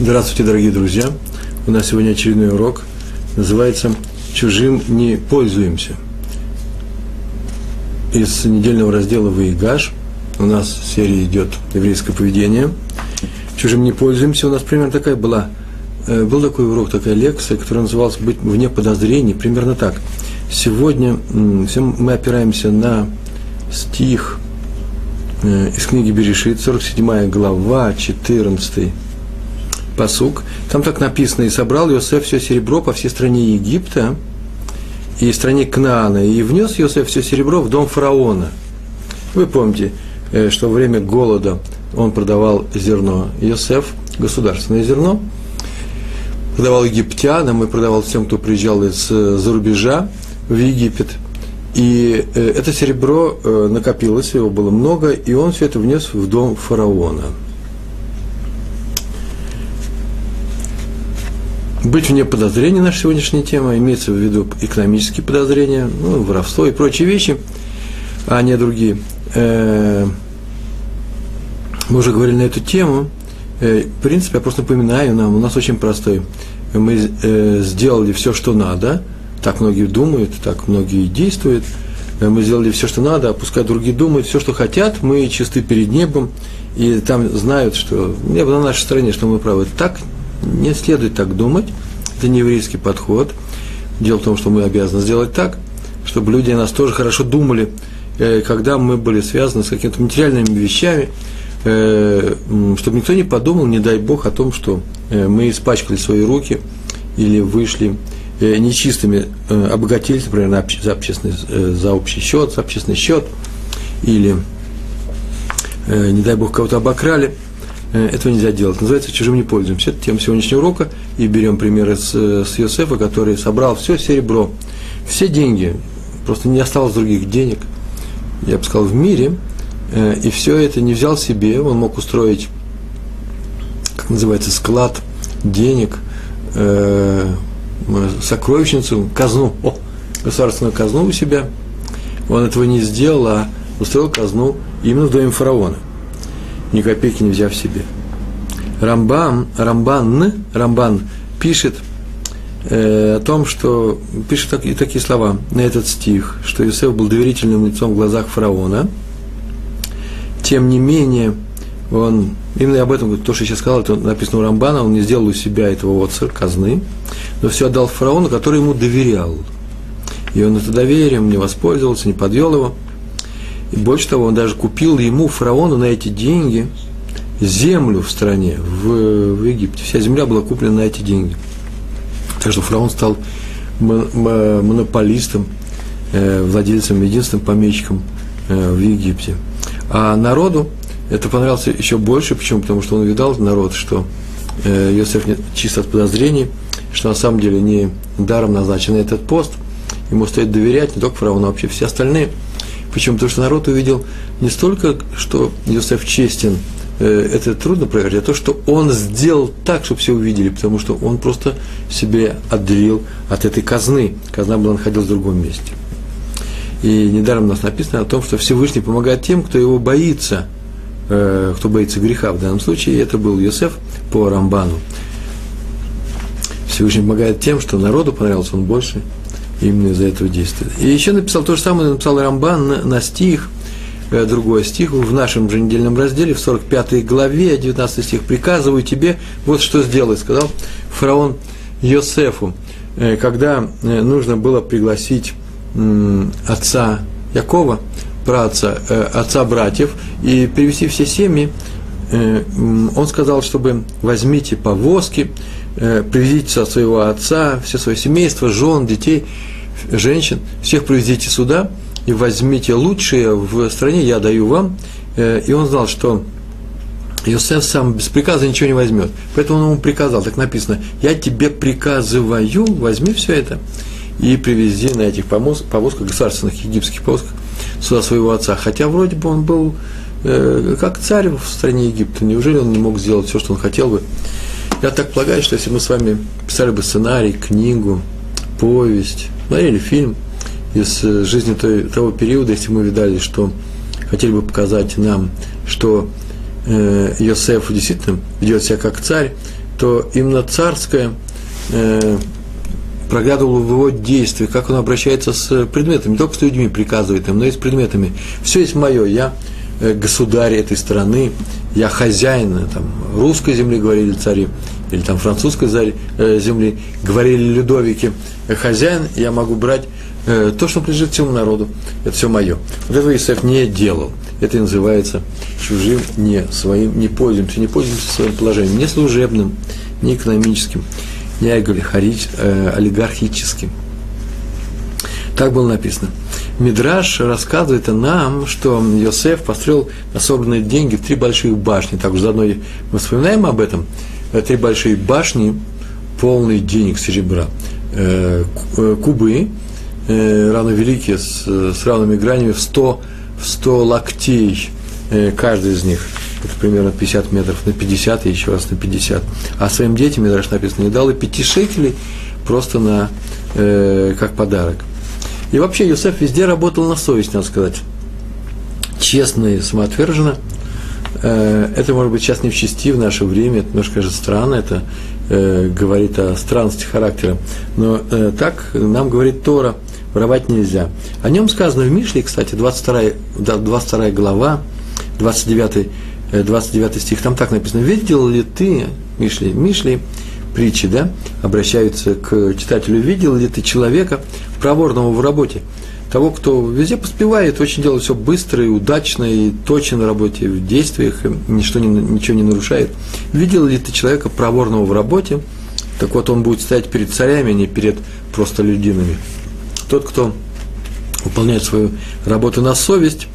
Здравствуйте, дорогие друзья! У нас сегодня очередной урок. Называется «Чужим не пользуемся». Из недельного раздела «Выигаш» у нас в серии идет еврейское поведение. «Чужим не пользуемся» у нас примерно такая была. Э, был такой урок, такая лекция, которая называлась «Быть вне подозрений». Примерно так. Сегодня мы опираемся на стих э, из книги Берешит, 47 глава, 14 посук. Там так написано, и собрал Иосиф все серебро по всей стране Египта и стране Кнаана, и внес Иосиф все серебро в дом фараона. Вы помните, э, что во время голода он продавал зерно. Иосиф, государственное зерно, продавал египтянам и продавал всем, кто приезжал из-за рубежа в Египет. И э, это серебро э, накопилось, его было много, и он все это внес в дом фараона – быть вне подозрения наша сегодняшняя тема, имеется в виду экономические подозрения, ну, воровство и прочие вещи, а не другие. Э, мы уже говорили на эту тему. Э, в принципе, я просто напоминаю нам, у нас очень простой. Мы э, сделали все, что надо, так многие думают, так многие действуют. Мы сделали все, что надо, а пускай другие думают все, что хотят, мы чисты перед небом, и там знают, что небо на нашей стороне, что мы правы. Так не следует так думать. Это не еврейский подход. Дело в том, что мы обязаны сделать так, чтобы люди о нас тоже хорошо думали, э, когда мы были связаны с какими-то материальными вещами, э, чтобы никто не подумал, не дай Бог, о том, что э, мы испачкали свои руки или вышли нечистыми, обогатились, например, за, общественный, за общий счет, за общественный счет, или, не дай Бог, кого-то обокрали – этого нельзя делать. Называется «Чужим не пользуемся». Это тема сегодняшнего урока. И берем примеры с, с Йосефа, который собрал все серебро, все деньги, просто не осталось других денег, я бы сказал, в мире, э, и все это не взял себе, он мог устроить, как называется, склад денег, э, сокровищницу, казну, о, государственную казну у себя. Он этого не сделал, а устроил казну именно в доме фараона ни копейки не взяв себе. Рамбан, Рамбан, Рамбан пишет э, о том, что пишет так, и такие слова на этот стих, что Иосиф был доверительным лицом в глазах фараона. Тем не менее, он, именно об этом, то, что я сейчас сказал, это написано у Рамбана, он не сделал у себя этого отца, казны, но все отдал фараону, который ему доверял. И он это доверием не воспользовался, не подвел его – и больше того, он даже купил ему, фараону, на эти деньги землю в стране, в, в Египте. Вся земля была куплена на эти деньги. Так что фараон стал монополистом, э, владельцем, единственным помещиком э, в Египте. А народу это понравилось еще больше. Почему? Потому что он видал народ, что э, Иосиф не чист от подозрений, что на самом деле не даром назначен этот пост. Ему стоит доверять не только фараону, а вообще все остальные – Почему? Потому что народ увидел не столько, что Иосиф честен, э, это трудно проверить, а то, что он сделал так, чтобы все увидели, потому что он просто себе отделил от этой казны. Казна была находилась в другом месте. И недаром у нас написано о том, что Всевышний помогает тем, кто его боится, э, кто боится греха. В данном случае это был Иосиф по Рамбану. Всевышний помогает тем, что народу понравился он больше, именно из-за этого действия. И еще написал то же самое, написал Рамбан на, на стих, э, другой стих в нашем же недельном разделе, в 45 главе, 19 стих, «Приказываю тебе вот что сделай», сказал фараон Йосефу, э, когда э, нужно было пригласить отца Якова, праотца, отца братьев, и привести все семьи, он сказал, чтобы возьмите повозки, приведите своего отца, все свое семейство, жен, детей, женщин, всех приведите сюда и возьмите лучшие в стране, я даю вам. Э, и он знал, что Иосиф сам без приказа ничего не возьмет. Поэтому он ему приказал, так написано, я тебе приказываю, возьми все это и привези на этих повозках, государственных египетских повозках, сюда своего отца. Хотя вроде бы он был э, как царь в стране Египта. Неужели он не мог сделать все, что он хотел бы? Я так полагаю, что если мы с вами писали бы сценарий, книгу, повесть, смотрели фильм из э, жизни той, того периода, если мы видали, что хотели бы показать нам, что э, Йосеф действительно ведет себя как царь, то именно царское э, проглядывало в его действиях, как он обращается с предметами, не только с людьми приказывает им, но и с предметами. Все есть мое, я э, государь этой страны, я хозяин там, русской земли, говорили цари, или там французской э, земли, говорили людовики, хозяин, я могу брать э, то, что принадлежит всему народу, это все мое. Вот этого Исаев не делал. Это и называется чужим, не своим, не пользуемся, не пользуемся своим положением, не служебным, не экономическим, не э, олигархическим. Так было написано. Мидраш рассказывает нам, что Йосеф построил на собранные деньги три больших башни. Так уже заодно мы вспоминаем об этом. Э, три большие башни, полные денег серебра. Э, кубы, равно великие, с, с равными гранями в 100, в 100 локтей, каждый из них – это примерно 50 метров на 50 и еще раз на 50. А своим детям, Мидраш написано, не дал и 5 шекелей просто на, э, как подарок. И вообще Юсеф везде работал на совесть, надо сказать. Честно и самоотверженно. Э, это, может быть, сейчас не в части в наше время, это немножко же странно, это э, говорит о странности характера. Но э, так нам говорит Тора, воровать нельзя. О нем сказано в Мишле, кстати, 22, 22 глава, 29 29 э, стих, там так написано, видел ли ты, Мишли, Мишли, притчи, да, обращаются к читателю, видел ли ты человека проворного в работе, того, кто везде поспевает, очень делает все быстро и удачно, и точно на работе, в действиях, ничто не, ничего не нарушает. Видел ли ты человека проворного в работе, так вот он будет стоять перед царями, а не перед просто людинами. Тот, кто выполняет свою работу на совесть,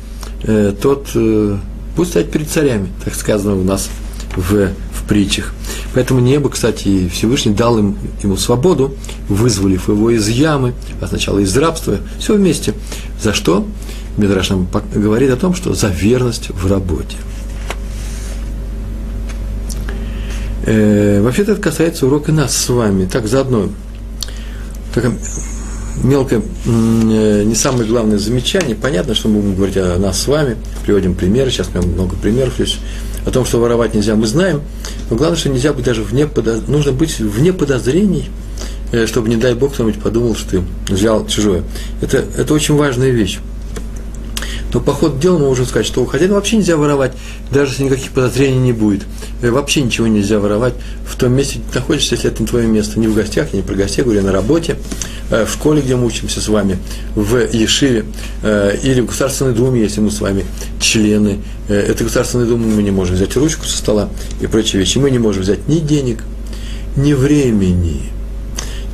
э, тот э, Будет стоять перед царями, так сказано у нас в, в притчах. Поэтому небо, кстати, Всевышний дал им, ему свободу, вызволив его из ямы, а сначала из рабства, все вместе. За что? Медраш нам говорит о том, что за верность в работе. Э, вообще-то это касается урока нас с вами. Так, заодно, такая мелкое, э, не самое главное замечание. Понятно, что мы будем говорить о нас с вами, приводим примеры, сейчас у меня много примеров есть, о том, что воровать нельзя, мы знаем, но главное, что нельзя быть даже вне подоз... нужно быть вне подозрений, э, чтобы, не дай Бог, кто-нибудь подумал, что ты взял чужое. Это, это очень важная вещь. Но по ходу дела мы можем сказать, что у хозяина вообще нельзя воровать, даже если никаких подозрений не будет. Э, вообще ничего нельзя воровать в том месте, где ты находишься, если это не твое место. Не в гостях, не про гостей, говорю, на работе, э, в школе, где мы учимся с вами, в Ешиве, э, или в Государственной Думе, если мы с вами члены. Это Государственной Думы мы не можем взять ручку со стола и прочие вещи. Мы не можем взять ни денег, ни времени,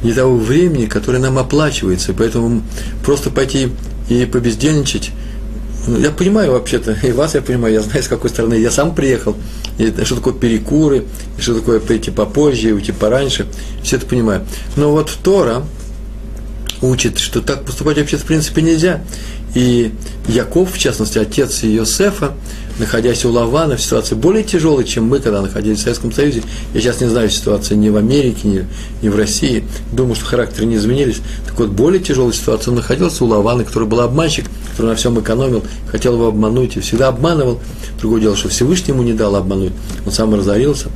ни того времени, которое нам оплачивается. Поэтому просто пойти и побездельничать – я понимаю вообще-то, и вас я понимаю, я знаю, с какой стороны. Я сам приехал, и что такое перекуры, и что такое прийти попозже, уйти пораньше, все это понимаю. Но вот Тора учит, что так поступать вообще в принципе нельзя. И Яков, в частности, отец Иосифа, находясь у Лавана в ситуации более тяжелой, чем мы, когда находились в Советском Союзе. Я сейчас не знаю ситуации ни в Америке, ни, ни в России. Думаю, что характеры не изменились. Так вот, более тяжелой ситуации он находился у Лавана, который был обманщик, который на всем экономил, хотел его обмануть и всегда обманывал. Другое дело, что Всевышний ему не дал обмануть. Он сам разорился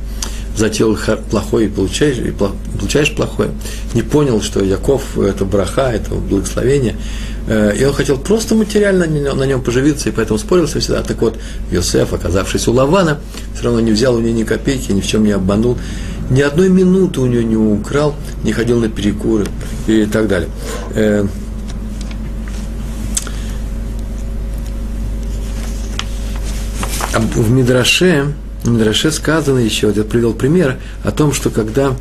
затеял плохое и получаешь, и получаешь плохое. Не понял, что Яков – это браха, это благословение. Э, и он хотел просто материально на нем поживиться, и поэтому спорился всегда. Так вот, Йосеф, оказавшись у Лавана, все равно не взял у него ни копейки, ни в чем не обманул, ни одной минуты у него не украл, не ходил на перекуры и так далее. Э, в Мидраше, в Мидраше сказано еще, я привел пример о том, что когда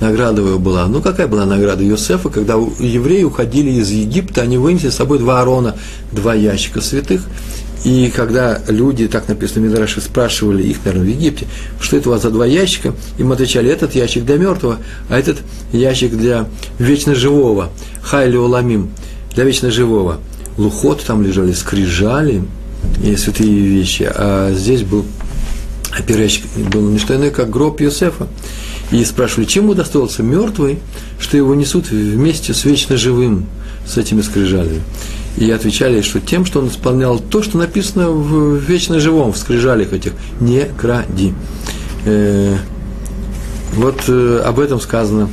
награда его была. Ну, какая была награда Иосифа, когда евреи уходили из Египта, они вынесли с собой два арона, два ящика святых, и когда люди, так написано в Мидраше, спрашивали их, наверное, в Египте, что это у вас за два ящика, им отвечали, этот ящик для мертвого, а этот ящик для вечно живого, хайли оламим, для вечно живого. Лухот там лежали, скрижали и святые вещи, а здесь был, а ящик был не что иное, как гроб Иосифа. И спрашивали, чем удостоился мертвый, что его несут вместе с вечно живым, с этими скрижалями. И отвечали, что тем, что он исполнял то, что написано в вечно живом, в скрижалях этих, не кради. Э, Вот э, об этом сказано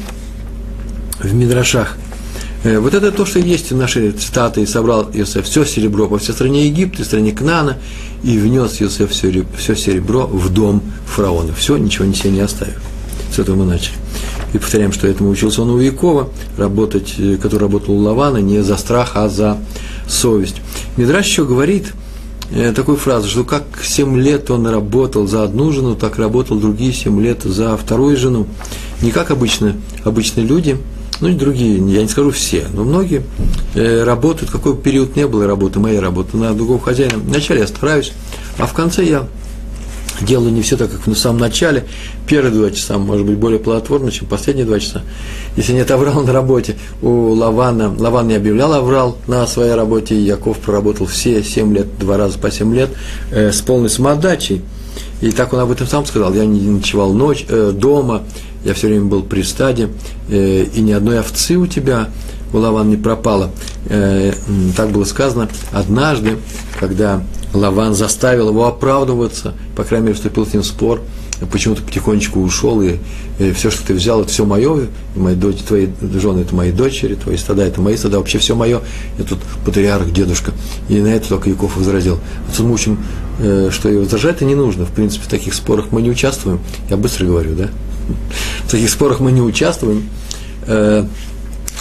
в Мидрашах. Э, вот это то, что есть в нашей цитаты. «И собрал Иосиф все серебро по всей стране Египта, в стране Кнана, и внес Иосиф все, серебро в дом фараона. Все, ничего себе не оставив. С этого мы начали. И повторяем, что этому учился он у Якова, работать, э, который работал у Лавана не за страх, а за совесть. Мидраш еще говорит э, такую фразу, что как семь лет он работал за одну жену, так работал другие семь лет за вторую жену. Не как обычно, обычные люди, ну и другие, я не скажу все, но многие э, работают, какой период не было работы, моей работы, на другого хозяина. Вначале я стараюсь, а в конце я делаю не все так, как в самом начале. Первые два часа, может быть, более плодотворно, чем последние два часа. Если нет аврал на работе, у Лавана, Лаван не объявлял аврал на своей работе, Яков проработал все семь лет, два раза по семь лет, э, с полной самоотдачей. И так он об этом сам сказал. Я не ночевал ночь, э, дома, я все время был при стаде, э, и ни одной овцы у тебя, у Лаван не пропало. Э, так было сказано однажды, когда Лаван заставил его оправдываться, по крайней мере, вступил с ним в спор, почему-то потихонечку ушел, и, и все, что ты взял, это все мое, и мои дочери, твои жены, это мои дочери, твои стада, это мои стада, вообще все мое, я тут патриарх, дедушка. И на это только Яков возразил. Отсюда мы учим, э, что и возражать это не нужно, в принципе, в таких спорах мы не участвуем. Я быстро говорю, да? В таких спорах мы не участвуем. Э,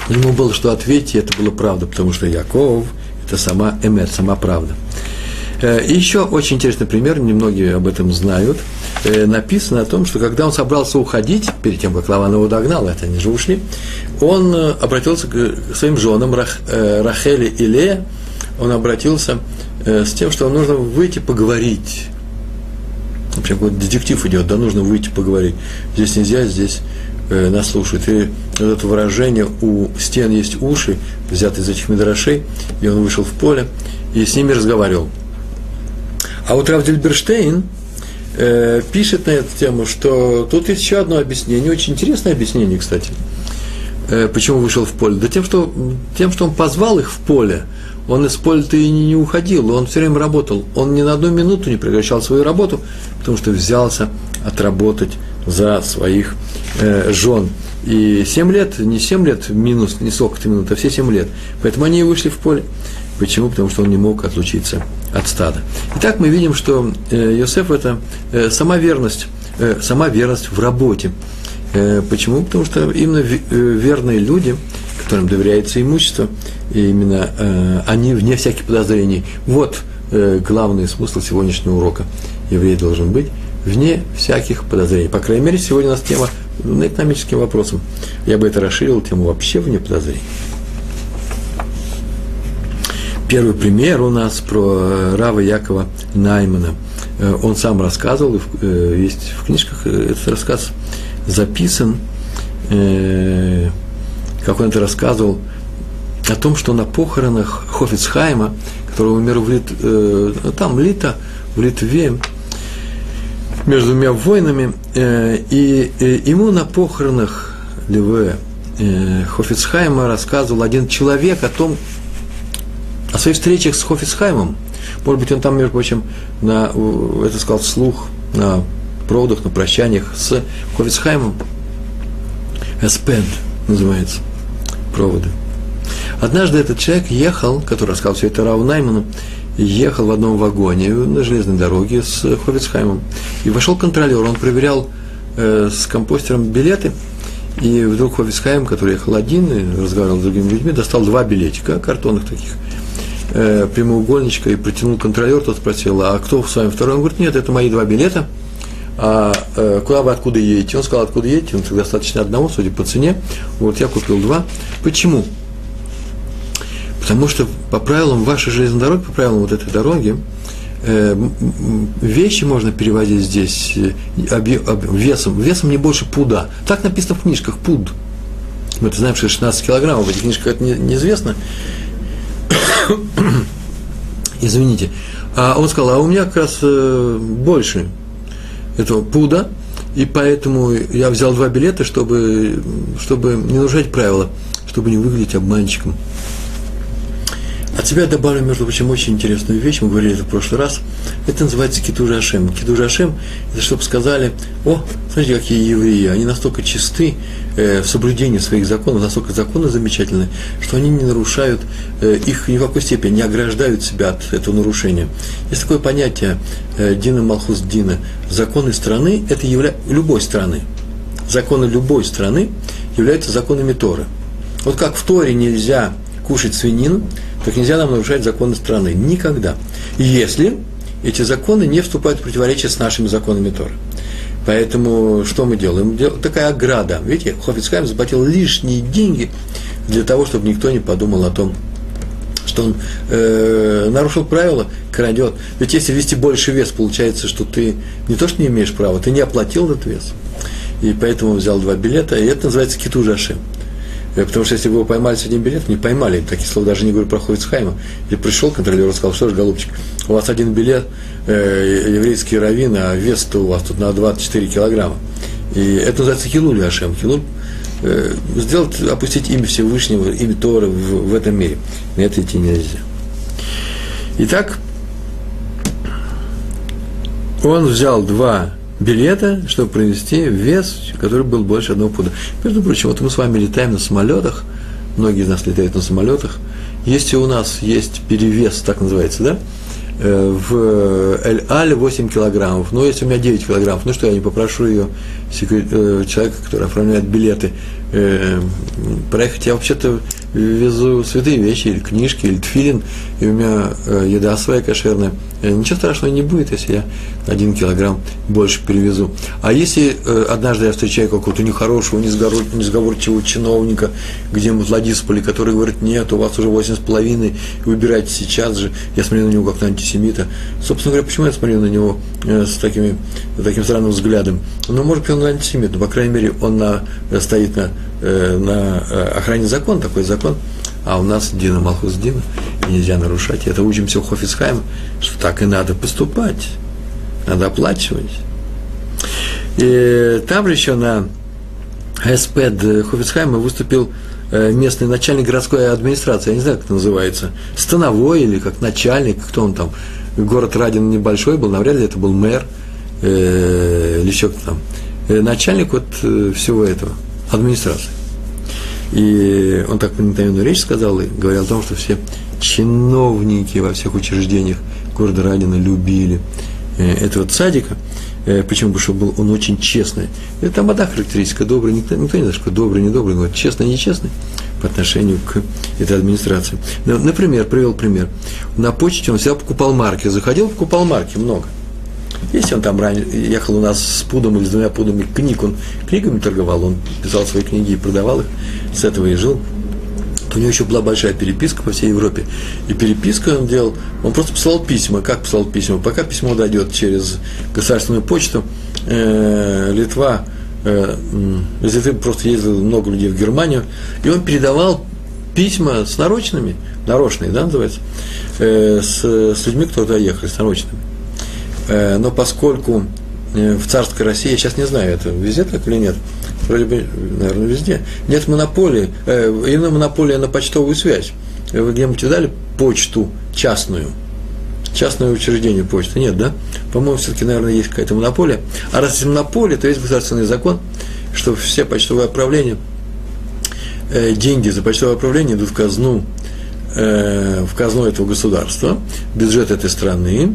ему было что ответить, и это было правда, потому что Яков – это сама эмет, сама правда. Э, и еще очень интересный пример, немногие об этом знают. Э, написано о том, что когда он собрался уходить, перед тем, как Лаван его догнал, это они же ушли, он обратился к своим женам Рах, Рахели и Лея, он обратился с тем, что нужно выйти поговорить. Вообще, какой детектив идет, да, нужно выйти поговорить. Здесь нельзя, здесь э, нас. И вот это выражение «у стен есть уши», взято из этих медрашей, и он вышел в поле и с ними разговаривал. А вот Равдиль Берштейн э, пишет на эту тему, что тут есть еще одно объяснение, очень интересное объяснение, кстати. Э, почему вышел в поле? Да тем что, тем, что он позвал их в поле, он из поля-то и не, уходил, он все время работал. Он ни на одну минуту не прекращал свою работу, потому что взялся отработать за своих э, жен. И 7 лет, не 7 лет минус, не сколько-то минут, а все 7 лет. Поэтому они и вышли в поле. Почему? Потому что он не мог отлучиться от стада. Итак, мы видим, что э, Йосеф – это э, сама верность, э, сама верность в работе. Почему? Потому что именно верные люди, которым доверяется имущество, именно они вне всяких подозрений. Вот главный смысл сегодняшнего урока. Еврей должен быть вне всяких подозрений. По крайней мере, сегодня у нас тема на экономическим вопросам. Я бы это расширил, тему вообще вне подозрений. Первый пример у нас про э, Рава Якова Наймана. Э, он сам рассказывал, э, есть в книжках этот рассказ записан, как он это рассказывал, о том, что на похоронах Хофицхайма, который умер в Лит, там Лита, в Литве, между двумя войнами, и ему на похоронах Леве Хофицхайма рассказывал один человек о том, о своих встречах с Хофицхаймом, может быть, он там, между прочим, на, это сказал вслух, на проводах, на прощаниях с Хофицхаймом, Эспенд называется, проводы. Однажды этот человек ехал, который рассказал все это Рау Найману, ехал в одном вагоне на железной дороге с Хофицхаймом. И вошел контролер, он проверял э, с компостером билеты, и вдруг Хофицхайм, который ехал один и разговаривал с другими людьми, достал два билетика, картонных таких, э, прямоугольничка и протянул контролер, тот спросил, а кто с вами второй? Он говорит, нет, это мои два билета. А э, куда вы откуда едете? Он сказал, откуда едете? Он достаточно одного, судя по цене. Вот я купил два. Почему? Потому что по правилам вашей железной дороги, по правилам вот этой дороги, э, вещи можно перевозить здесь э, объ, об, весом, весом не больше пуда. Так написано в книжках, пуд. Мы это знаем, что 16 килограммов, в этих книжках это не, неизвестно. Извините. А он сказал, а у меня как раз э, больше этого пуда, и поэтому я взял два билета, чтобы, чтобы не нарушать правила, чтобы не выглядеть обманщиком. От себя добавлю, между прочим, очень интересную вещь, мы говорили это в прошлый раз. Это называется Китуж Ашем. Китуж Ашем – это чтобы сказали, о, смотрите, какие евреи, они настолько чисты э, в соблюдении своих законов, настолько законы замечательные, что они не нарушают э, их ни в какой степени, не ограждают себя от этого нарушения. Есть такое понятие э, Дина Малхус Дина. Законы страны – это явля... любой страны. Законы любой страны являются законами Торы. Вот как в Торе нельзя кушать свинину, так нельзя нам нарушать законы страны. Никогда. Если эти законы не вступают в противоречие с нашими законами Торы. Поэтому что мы делаем? Такая ограда. Видите, Хофицхайм заплатил лишние деньги для того, чтобы никто не подумал о том, что он э, нарушил правила, крадет. Ведь если вести больше вес, получается, что ты не то, что не имеешь права, ты не оплатил этот вес. И поэтому взял два билета, и это называется китужашим. Потому что если бы его поймали с одним билетом, не поймали, такие слова даже не говорю про Хойцхайма. И пришел контролер и сказал, что ж, голубчик, у вас один билет, э, еврейский раввин, а вес-то у вас тут на 24 килограмма. И это называется хилуль Ашем. Хилуль э, сделать, опустить имя Всевышнего, имя Тора в, в этом мире. На это идти нельзя. Итак, он взял два билета, чтобы провести вес, который был больше одного пуда. Между прочим, вот мы с вами летаем на самолетах, многие из нас летают на самолетах. Если у нас есть перевес, так называется, да, э, в Эль-Аль 8 килограммов, ну, если у меня 9 килограммов, ну что, я не попрошу ее, э, человека, который оформляет билеты, э, проехать. Я вообще-то везу святые вещи, или книжки, или тфилин, и у меня э, еда своя кошерная. Э, ничего страшного не будет, если я один килограмм больше перевезу. А если э, однажды я встречаю какого-то нехорошего, несговорчивого чиновника, где мы в Владисполе, который говорит, нет, у вас уже восемь с половиной, выбирайте сейчас же, я смотрю на него как на антисемита. Собственно говоря, почему я смотрю на него с такими, таким странным взглядом? Ну, может быть, он антисемит, но, по крайней мере, он на, стоит на на охране закон, такой закон, а у нас Дина Малхус Дина, и нельзя нарушать. И это учимся у Хофицхайма, что так и надо поступать, надо оплачивать. И там еще на СПЭД Хофицхайма выступил э, местный начальник городской администрации, я не знаю, как это называется, становой или как начальник, кто он там, город Радин небольшой был, навряд ли это был мэр, э, или еще кто там, начальник вот всего этого – администрации. И он так проникновенную речь сказал, и говорил о том, что все чиновники во всех учреждениях города Радина любили э, этого садика. Э, почему? Потому что был он очень честный. Это там одна характеристика, добрый, никто, никто не знает, что добрый, недобрый, говорит, честный, нечестный по отношению к этой администрации. Например, привел пример. На почте он всегда покупал марки, заходил, покупал марки, много – если он там ранее ехал у нас с пудом или с двумя пудами книг, он книгами торговал, он писал свои книги и продавал их, с этого и жил, то у него еще была большая переписка по всей Европе. И переписка он делал, он просто писал письма. Как писал письма? Пока письмо дойдет через государственную почту, э, Литва, э, из Литвы просто ездило много людей в Германию, и он передавал письма с нарочными, нарочные, да, называется, э, с, с людьми, кто туда ехали, с нарочными. Э, но поскольку э, в царской России, я сейчас не знаю, это везде так или нет, вроде бы, наверное, везде, нет монополии, э, именно монополия на почтовую связь. Вы где-нибудь видали почту частную? Частное учреждение почты нет, да? По-моему, все-таки, наверное, есть какая-то монополия. А раз есть монополия, то есть государственный закон, что все почтовые отправления, деньги за почтовое отправление идут в казну, в казну этого государства, бюджет этой страны,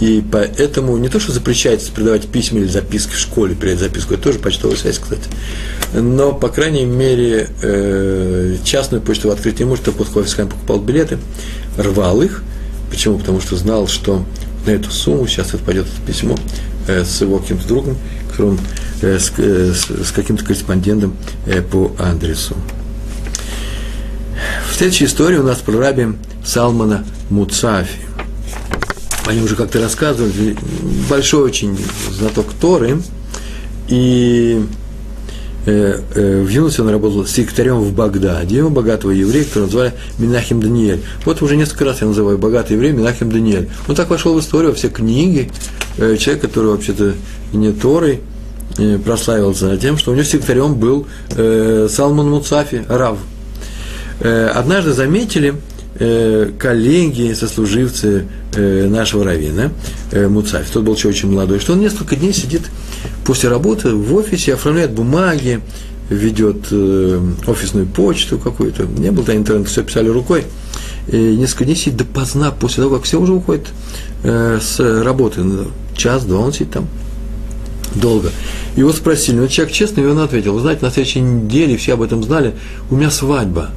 и поэтому не то, что запрещается передавать письма или записки в школе, передать записку, это тоже почтовая связь, кстати. Но, по крайней мере, э, частную почту открыть не может, вот Хофисхайм покупал билеты, рвал их. Почему? Потому что знал, что на эту сумму сейчас это пойдет это письмо э, с его каким-то другом, которым, э, с, с, с каким-то корреспондентом по адресу. В следующей истории у нас про раби Салмана Муцафи они уже как-то рассказывали, большой очень знаток Торы, и э, э, в юности он работал секретарем в Багдаде, его богатого еврея, которого назвали Минахим Даниэль. Вот уже несколько раз я называю богатый еврей Минахим Даниэль. Он так вошел в историю, во все книги, э, человек, который вообще-то не Торой, прославился тем, что у него секретарем был Салман Муцафи, Рав. Однажды заметили, э, коллеги, сослуживцы э, нашего равина, э, тот был еще очень молодой, что он несколько дней сидит после работы в офисе, оформляет бумаги, ведет э, офисную почту какую-то. Не было там интернета, все писали рукой. И несколько дней сидит допоздна, после того, как все уже уходят с работы. Час-два он сидит там долго. Его спросили, ну человек честный, и он ответил, вы знаете, на следующей неделе все об этом знали, у меня свадьба.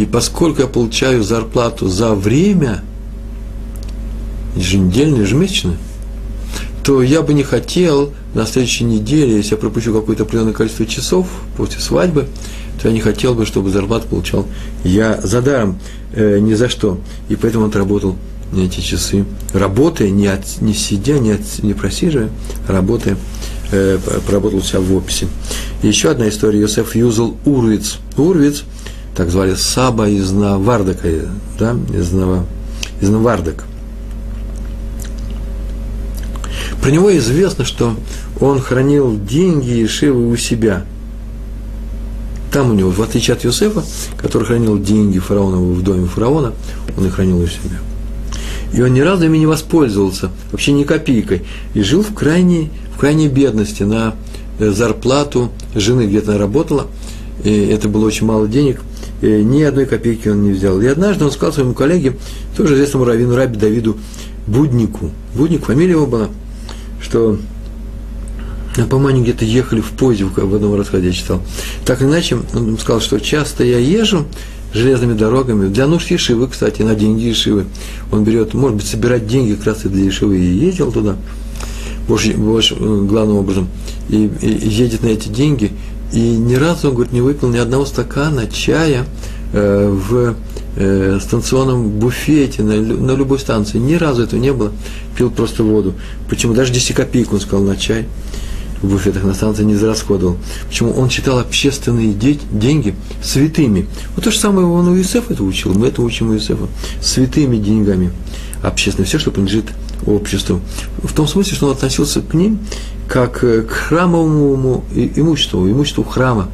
И поскольку я получаю зарплату за время, еженедельно, ежемесячно, то я бы не хотел на следующей неделе, если я пропущу какое-то определенное количество часов после свадьбы, то я не хотел бы, чтобы зарплату получал я за даром, э, ни за что. И поэтому он отработал эти часы, работая, не, от, не сидя, не, от, не просиживая, работая, э, поработал у себя в офисе. И еще одна история. Йосеф юзал Урвиц. Урвиц, так звали Саба из Навардака, да, из, Нава, из Навардак. Про него известно, что он хранил деньги и шивы у себя. Там у него, в отличие от Юсефа, который хранил деньги фараоновы в доме фараона, он их хранил у себя. И он ни разу ими не воспользовался, вообще ни копейкой. И жил в крайней, в крайней бедности на э, зарплату жены, где-то работала, и это было очень мало денег, ни одной копейки он не взял. И однажды он сказал своему коллеге, тоже известному раввину Раби Давиду Буднику, Будник, фамилия его была, что а, по-моему, они где-то ехали в поезде в одном рассказе я читал. Так иначе, он сказал, что часто я езжу железными дорогами, для нужд Ешивы, кстати, на деньги Ешивы. Он берет, может быть, собирать деньги как раз и для Ешивы, и ездил туда, больше, больше э, главным образом, и, и едет на эти деньги, и ни разу, он говорит, не выпил ни одного стакана чая э, в э, станционном буфете на, на любой станции. Ни разу этого не было. Пил просто воду. Почему? Даже 10 копеек он сказал на чай в буфетах на станции не израсходовал. Почему? Он считал общественные деньги святыми. Вот то же самое он у Иосифа это учил, мы это учим у Иосифа. Святыми деньгами общественные, все, что принадлежит обществу. В том смысле, что он относился к ним как к храмовому имуществу, имуществу храма.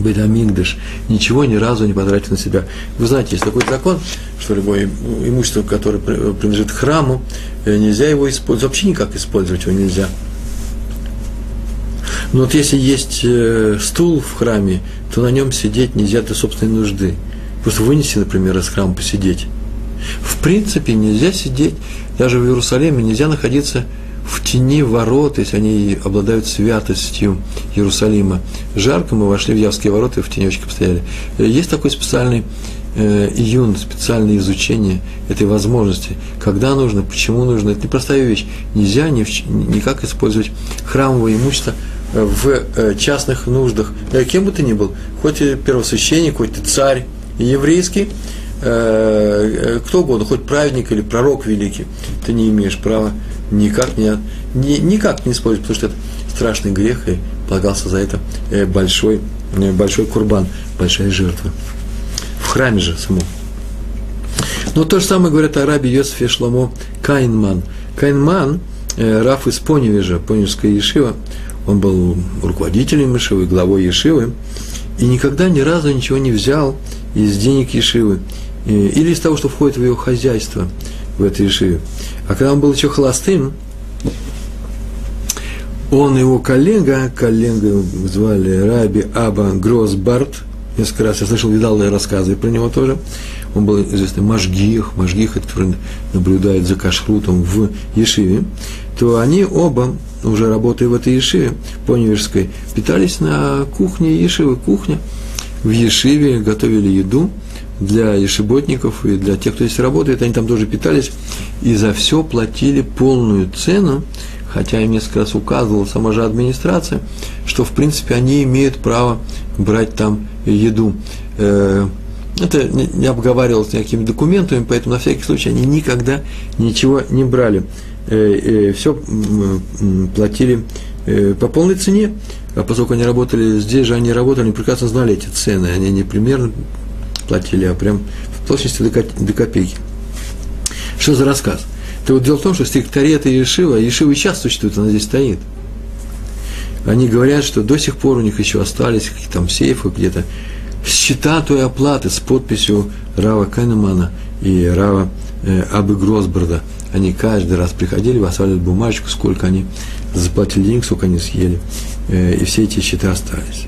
Бедамингдыш ничего ни разу не потратил на себя. Вы знаете, есть такой закон, что любое имущество, которое принадлежит храму, э, нельзя его использовать, вообще никак использовать его нельзя. Но вот если есть э, стул в храме, то на нем сидеть нельзя для собственной нужды. Просто вынести, например, из храма посидеть. В принципе, нельзя сидеть, даже в Иерусалиме нельзя находиться в тени ворот, если они обладают святостью Иерусалима. Жарко мы вошли в Явские ворота и в тенечке постояли. Э, есть такой специальный э, июн, специальное изучение этой возможности. Когда нужно, почему нужно. Это непростая вещь. Нельзя ни, никак использовать храмовое имущество в э, частных нуждах. Кем бы ты ни был, хоть и первосвященник, хоть ты царь еврейский, кто угодно, хоть праведник или пророк великий, ты не имеешь права никак не, ни, никак не использовать, потому что это страшный грех, и полагался за это э, большой, э, большой курбан, большая жертва. В храме же самому. Но то же самое говорят о рабе Йосифе Шломо Кайнман. Кайнман, э, Раф из Поневежа, Поневежская Ешива, он был руководителем Ешивы, главой Ешивы, и никогда ни разу ничего не взял из денег Ешивы, или из того, что входит в его хозяйство – в этой Ешиве. А когда он был еще холостым, он его коллега, коллега звали Раби Аба Гросбарт, несколько раз я слышал, видал рассказы про него тоже, он был известный Машгих, Машгих, который наблюдает за кашрутом в Ешиве, то они оба, уже работая в этой Ешиве, поневерской, питались на кухне Ешивы, кухня. В Ешиве, готовили еду – для ешеботников и для тех, кто здесь работает, они там тоже питались, и за все платили полную цену, хотя им несколько раз указывала сама же администрация, что, в принципе, они имеют право брать там еду. Э, это не обговаривалось никакими документами, поэтому на всякий случай они никогда ничего не брали. Э, все платили э, по полной цене, а поскольку они работали здесь же, они работали, они прекрасно знали эти цены, они не примерно платили, а прям в точности до копейки. Что за рассказ? Это вот дело в том, что секретари это Ешива, Ешива сейчас существует, она здесь стоит. Они говорят, что до сих пор у них еще остались какие-то там сейфы где-то, счета той оплаты с подписью Рава Кеннемана и Рава э, Абы Гросборда. Они каждый раз приходили, оставляли бумажку, сколько они заплатили денег, сколько они съели. Э, и все эти счета остались.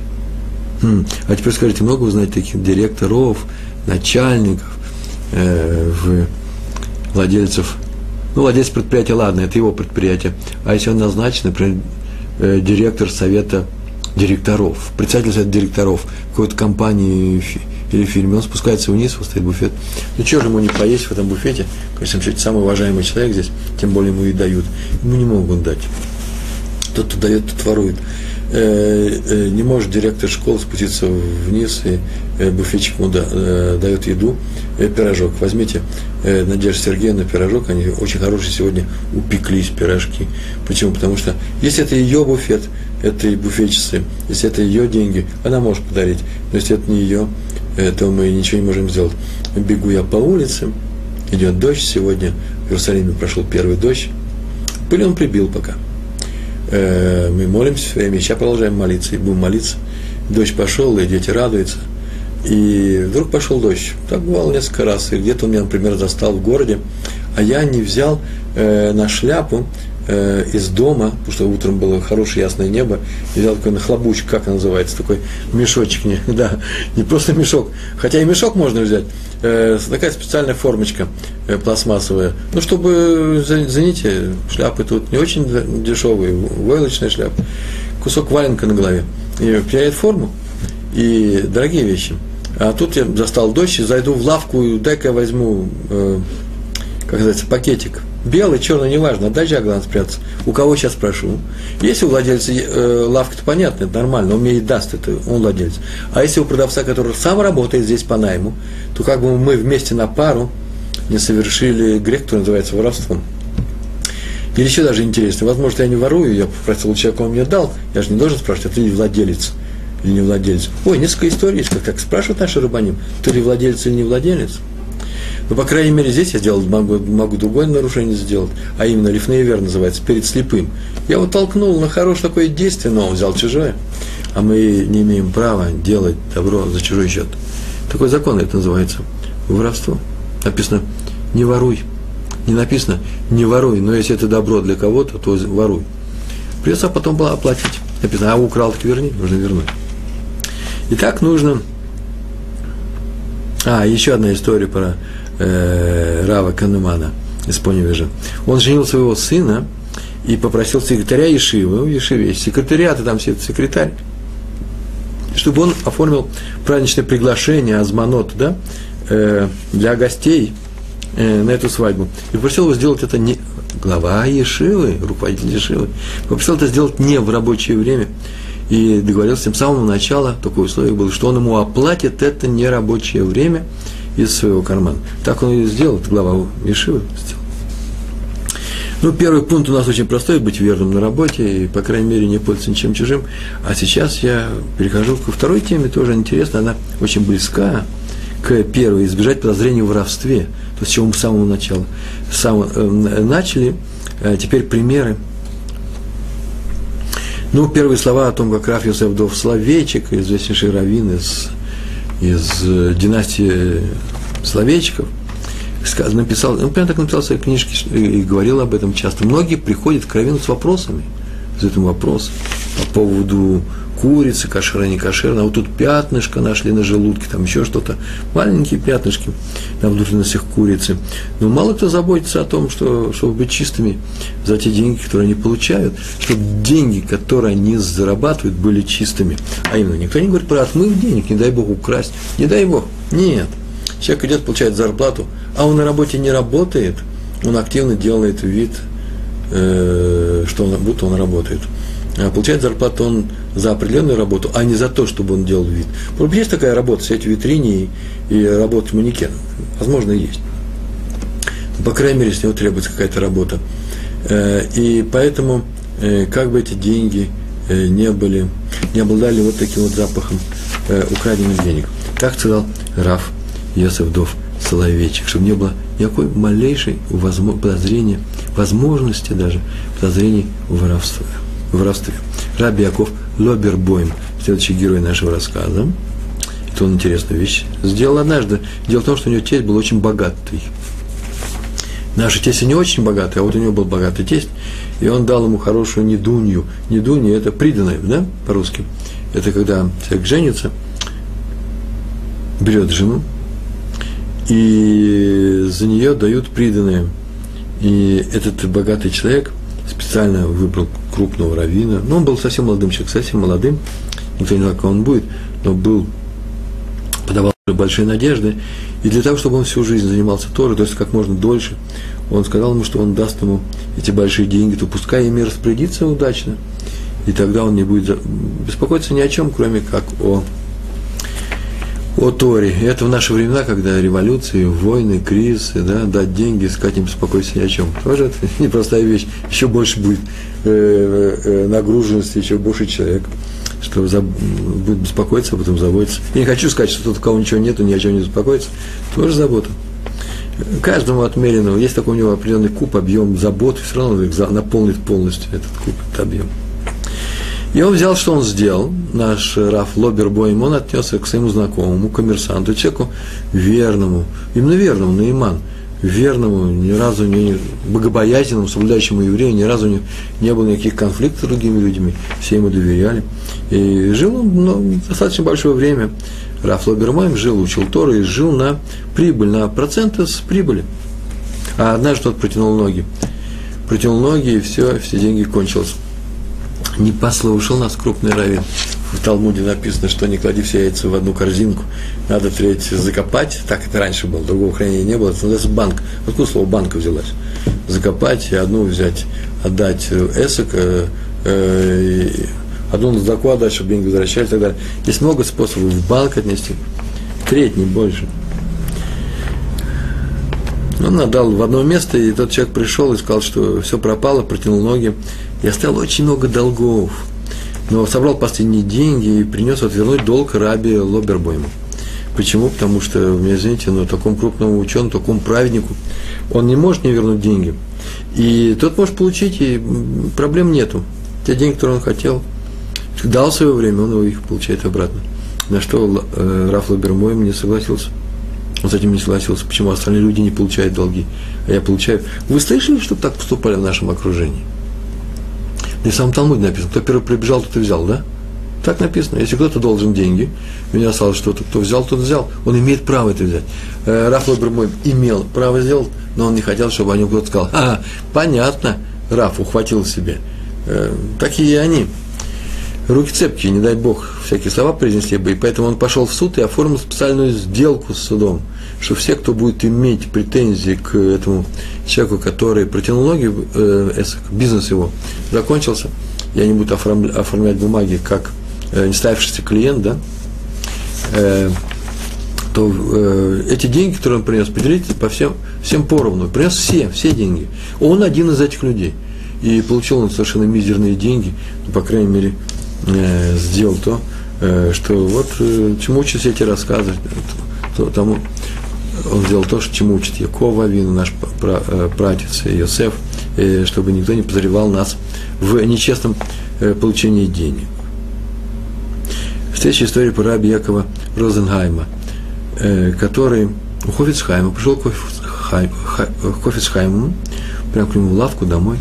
Хм. А теперь скажите, много вы знаете таких директоров, начальников, э, в владельцев ну, владелец предприятия, ладно, это его предприятие. А если он назначен, например, э, директор совета директоров, председатель совета директоров какой-то компании или фирме, он спускается вниз, вот стоит буфет. Ну, чего же ему не поесть в этом буфете? Конечно, счете, самый уважаемый человек здесь, тем более ему и дают. Ему не могут дать. Тот, кто дает, тот ворует. Э, э, не может директор школы спуститься вниз, и э, буфетчик ему дает еду, пирожок. Возьмите Надежда Сергеевна пирожок, они очень хорошие сегодня упеклись пирожки. Почему? Потому что если это ее буфет, этой буфетчицы, если это ее деньги, она может подарить. Но если это не ее, то мы ничего не можем сделать. Бегу я по улице, идет дождь сегодня, в Иерусалиме прошел первый дождь. Пыль он прибил пока – Э, мы молимся время, сейчас продолжаем молиться, и будем молиться. Дождь пошел, и дети радуются. И вдруг пошел дождь. Так бывало несколько раз. И где-то он меня, например, застал в городе, а я не взял э, на шляпу э, из дома, потому что утром было хорошее ясное небо, и взял такой нахлобучек, как называется, такой мешочек, не, да, не просто мешок, хотя и мешок можно взять, э, такая специальная формочка э, пластмассовая, ну, чтобы, извините, шляпы тут не очень дешевые, войлочная шляпа, кусок валенка на голове, и теряет форму, и дорогие вещи. А тут я застал дождь, зайду в лавку, дай-ка я возьму, э, как называется, пакетик – Белый, черный, неважно, от дождя главное спрятаться. У кого сейчас спрошу? Если у владельца э, лавки, то понятно, это нормально, он мне и даст это, он владелец. А если у продавца, который сам работает здесь по найму, то как бы мы вместе на пару не совершили грех, который называется воровством. Или еще даже интересно, возможно, я не ворую, я попросил человека, он мне дал, я же не должен спрашивать, а ты владелец или не владелец. Ой, несколько историй есть, как, как спрашивают наши рыбаним, ты ли владелец или не владелец. Ну, по крайней мере, здесь я сделал, могу, могу другое нарушение сделать, а именно лифнеевер называется, перед слепым. Я его толкнул на хорошее такое действие, но он взял чужое. А мы не имеем права делать добро за чужой счет. Такой закон это называется. Воровство. Написано «не воруй». Не написано «не воруй», но если это добро для кого-то, то воруй. Придется потом было оплатить. Написано «а украл, так верни», нужно вернуть. И так нужно... А, еще одна история про э, Рава Канумана из Поневежа. Он женил своего сына и попросил секретаря Ешивы, у Ешивы есть секретариат, там сидит секретарь, чтобы он оформил праздничное приглашение, азманот, да, э, для гостей э, на эту свадьбу. И попросил его сделать это не глава Ешивы, руководитель Ешивы, попросил это сделать не в рабочее время. И договорился с ним с самого начала, такое условие было, что он ему оплатит это нерабочее время – из своего кармана. Так он и сделал, это глава Ешивы сделал. Ну, первый пункт у нас очень простой, быть верным на работе и, по крайней мере, не пользоваться ничем чужим. А сейчас я перехожу ко второй теме, тоже интересно, она очень близка к первой, избежать подозрений в воровстве, то, с чего мы с самого начала сам, э, начали, э, теперь примеры. Ну, первые слова о том, как Раф Йосеф Дов Словечек, известнейший раввин из из э, династии словечков, написал, он прямо так написал в своей книжке и говорил об этом часто. Многие приходят к Равину с вопросами, с этим вопросом по поводу курицы, кошера, не кошерная, а вот тут пятнышко нашли на желудке, там еще что-то, маленькие пятнышки на внутренностях курицы. Но мало кто заботится о том, что, чтобы быть чистыми за те деньги, которые они получают, чтобы деньги, которые они зарабатывают, были чистыми. А именно, никто не говорит про отмыв денег, не дай Бог украсть, не дай Бог. Нет. Человек идет, получает зарплату, а он на работе не работает, он активно делает вид, э, что он, будто он работает. А получает зарплату он за определенную работу, а не за то, чтобы он делал вид. Может есть такая работа, сидеть в витрине и, и работать манекеном. Возможно, есть. По крайней мере, с него требуется какая-то работа. Э, и поэтому, э, как бы эти деньги э, не были, не обладали вот таким вот запахом украденных денег. Так сказал Раф Йосеф Дов Соловейчик, чтобы не было никакой малейшей подозрения, возможности даже подозрений в воровстве воровстве. Раби Яков Лобербойм, следующий герой нашего рассказа. это он интересную вещь сделал однажды. Дело в том, что у него тесть был очень богатый. Наши тесты не очень богатые, а вот у него был богатый тесть, и он дал ему хорошую недунью. Недунья – это приданное, да, по-русски. Это когда человек женится, берет жену, и за нее дают приданное. И этот богатый человек специально выбрал крупного равина. Ну, он был совсем молодым человеком, совсем молодым. Никто не знал, как он будет, но был, подавал большие надежды. И для того, чтобы он всю жизнь занимался Торой, то есть как можно дольше, он сказал ему, что он даст ему эти большие деньги, то пускай ими распорядится удачно. И тогда он не будет беспокоиться ни о чем, кроме как о о Торе. Это в наши времена, когда революции, войны, кризисы, да, дать деньги, сказать не беспокойся ни о чем. Тоже это непростая вещь. Еще больше будет э, э, нагруженности, еще больше человек, что будет беспокоиться, а потом заботиться. Я не хочу сказать, что тот, у кого ничего нету, ни о чем не беспокоится. Тоже забота. Каждому отмеренному есть такой у него определенный куб, объем забот, и все равно наполнит полностью этот куб, этот объем. И он взял, что он сделал, наш Раф Лобербойм, он отнесся к своему знакомому, коммерсанту, человеку верному, именно верному, Наиман, верному, ни разу не богобоязненному, соблюдающему еврею, ни разу не, не было никаких конфликтов с другими людьми, все ему доверяли. И жил он ну, достаточно большое время. Раф Лобермайм жил, учил Тору и жил на прибыль, на проценты с прибыли. А однажды тот протянул ноги. Протянул ноги, и все, все деньги кончились не послушал нас крупный раввин. В Талмуде написано, что не клади все яйца в одну корзинку, надо треть закопать, так это раньше было, другого хранения не было, это называется банк. Откуда слово банка взялась? Закопать и одну взять, отдать эсок, э, э, одну на заку отдать, чтобы деньги возвращали и так далее. Есть много способов в банк отнести, треть, не больше. Он отдал в одно место, и тот человек пришел и сказал, что все пропало, протянул ноги, и оставил очень много долгов. Но собрал последние деньги и принес отвернуть долг Раби Лобербойму. Почему? Потому что, меня извините, но такому крупному ученому, такому праведнику, он не может не вернуть деньги. И тот может получить, и проблем нету. Те деньги, которые он хотел, дал свое время, он их получает обратно. На что э, Раф Лобербойм не согласился. Он с этим не согласился. Почему остальные люди не получают долги, а я получаю? Вы слышали, что так поступали в нашем окружении? И в самом Талмуде написано, кто первый прибежал, тот и взял, да? Так написано. Если кто-то должен деньги, у меня осталось что-то, кто взял, тот взял. Он имеет право это взять. Э, Раф мой имел право сделать, но он не хотел, чтобы о нем кто-то сказал, а, понятно, Раф ухватил себе. Э, такие они. Руки цепкие, не дай бог, всякие слова произнесли бы, и поэтому он пошел в суд и оформил специальную сделку с судом – что все, кто будет иметь претензии к этому человеку, который протянул ноги, э, бизнес его закончился, и они будут оформлять, бумаги как э, не ставившийся клиент, да, э, то э, эти деньги, которые он принес, поделите по всем, всем поровну. Принес все, все деньги. Он один из этих людей. И получил он совершенно мизерные деньги, ну, по крайней мере, э, сделал то, э, что вот э, чему учатся эти рассказы, то, тому, он сделал то, что чему учит Якова Вину, наш братец э, Йосеф, э, чтобы никто не подозревал нас в нечестном э, получении денег. Следующая история про раби Якова Розенгайма, который у Хофицхайма, пришел к Хофицхайму, прямо к нему в лавку домой,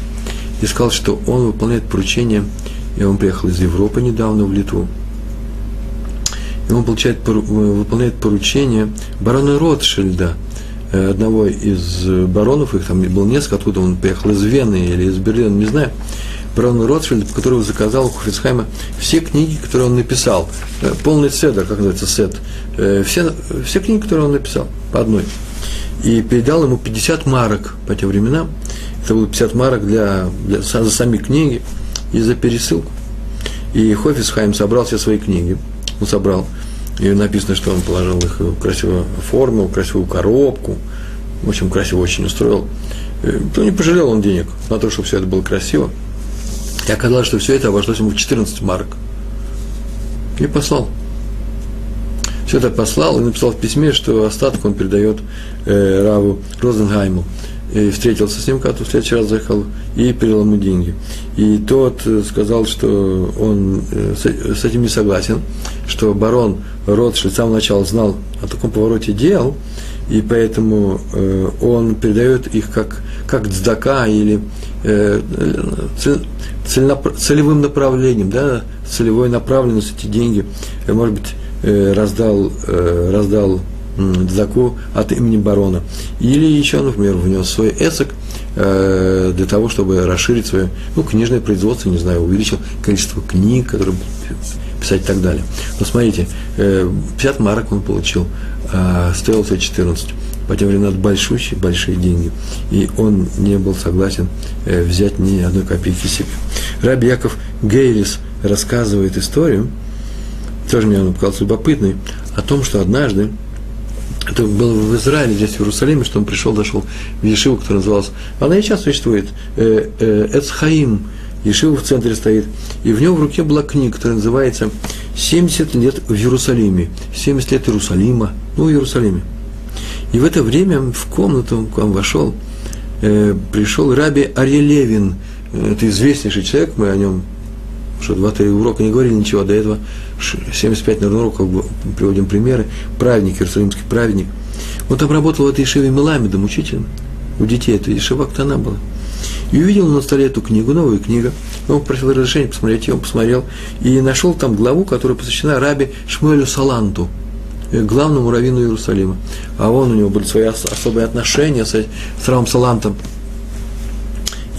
и сказал, что он выполняет поручение, и он приехал из Европы недавно в Литву, и он получает, выполняет поручение барона Ротшильда, э, одного из баронов, их там было несколько, откуда он приехал, из Вены или из Берлина, не знаю, барон Ротшильд, которого заказал у Хофицхайма все книги, которые он написал, э, полный седер, как называется, сет, э, все, все книги, которые он написал, по одной. И передал ему 50 марок по тем временам, это было 50 марок для, для, за сами книги и за пересылку. И Хофицхайм собрал все свои книги, он собрал – и написано, что он положил их в красивую форму, в красивую коробку. В общем, красиво очень устроил. Э, то не пожалел он денег на то, чтобы все это было красиво. И оказалось, что все это обошлось ему в 14 марок. И послал. Все это послал и написал в письме, что остаток он передает э, Раву Розенгайму. И встретился с ним, когда в следующий раз заехал, и передал ему деньги. И тот сказал, что он с этим не согласен, что барон Ротшильд с самого начала знал о таком повороте дел, и поэтому он передает их как, как дздака или целевым направлением, да, целевой направленностью эти деньги, может быть, раздал, раздал дзаку от имени барона. Или еще, например, внес свой эсок э, для того, чтобы расширить свое ну, книжное производство, не знаю, увеличил количество книг, которые писать и так далее. Но смотрите, э, 50 марок он получил, э, стоил все 14. По тем временам большущие, большие деньги. И он не был согласен э, взять ни одной копейки себе. Раби Яков Гейлис рассказывает историю, тоже мне он показался любопытной, о том, что однажды это было в Израиле, здесь в Иерусалиме, что он пришел, дошел в Ешиву, которая называлась, она и сейчас существует, э, э, Эцхаим, Ешива в центре стоит, и в нем в руке была книга, которая называется «70 лет в Иерусалиме», «70 лет Иерусалима», ну, в Иерусалиме. И в это время в комнату к вам вошел, э, пришел Раби Арьелевин, это известнейший человек, мы о нем что два-три урока не говорили ничего, до этого 75, наверное, уроков приводим примеры, праведник, иерусалимский праведник. Он там работал в этой Ешеве Меламедом, учителем. У детей это Ешева Ктана была. И увидел на столе эту книгу, новую книгу. Он попросил разрешения посмотреть ее, он посмотрел. И нашел там главу, которая посвящена раби Шмуэлю Саланту, э, главному раввину Иерусалима. А он, у него были свои особые отношения с, с Равом Салантом.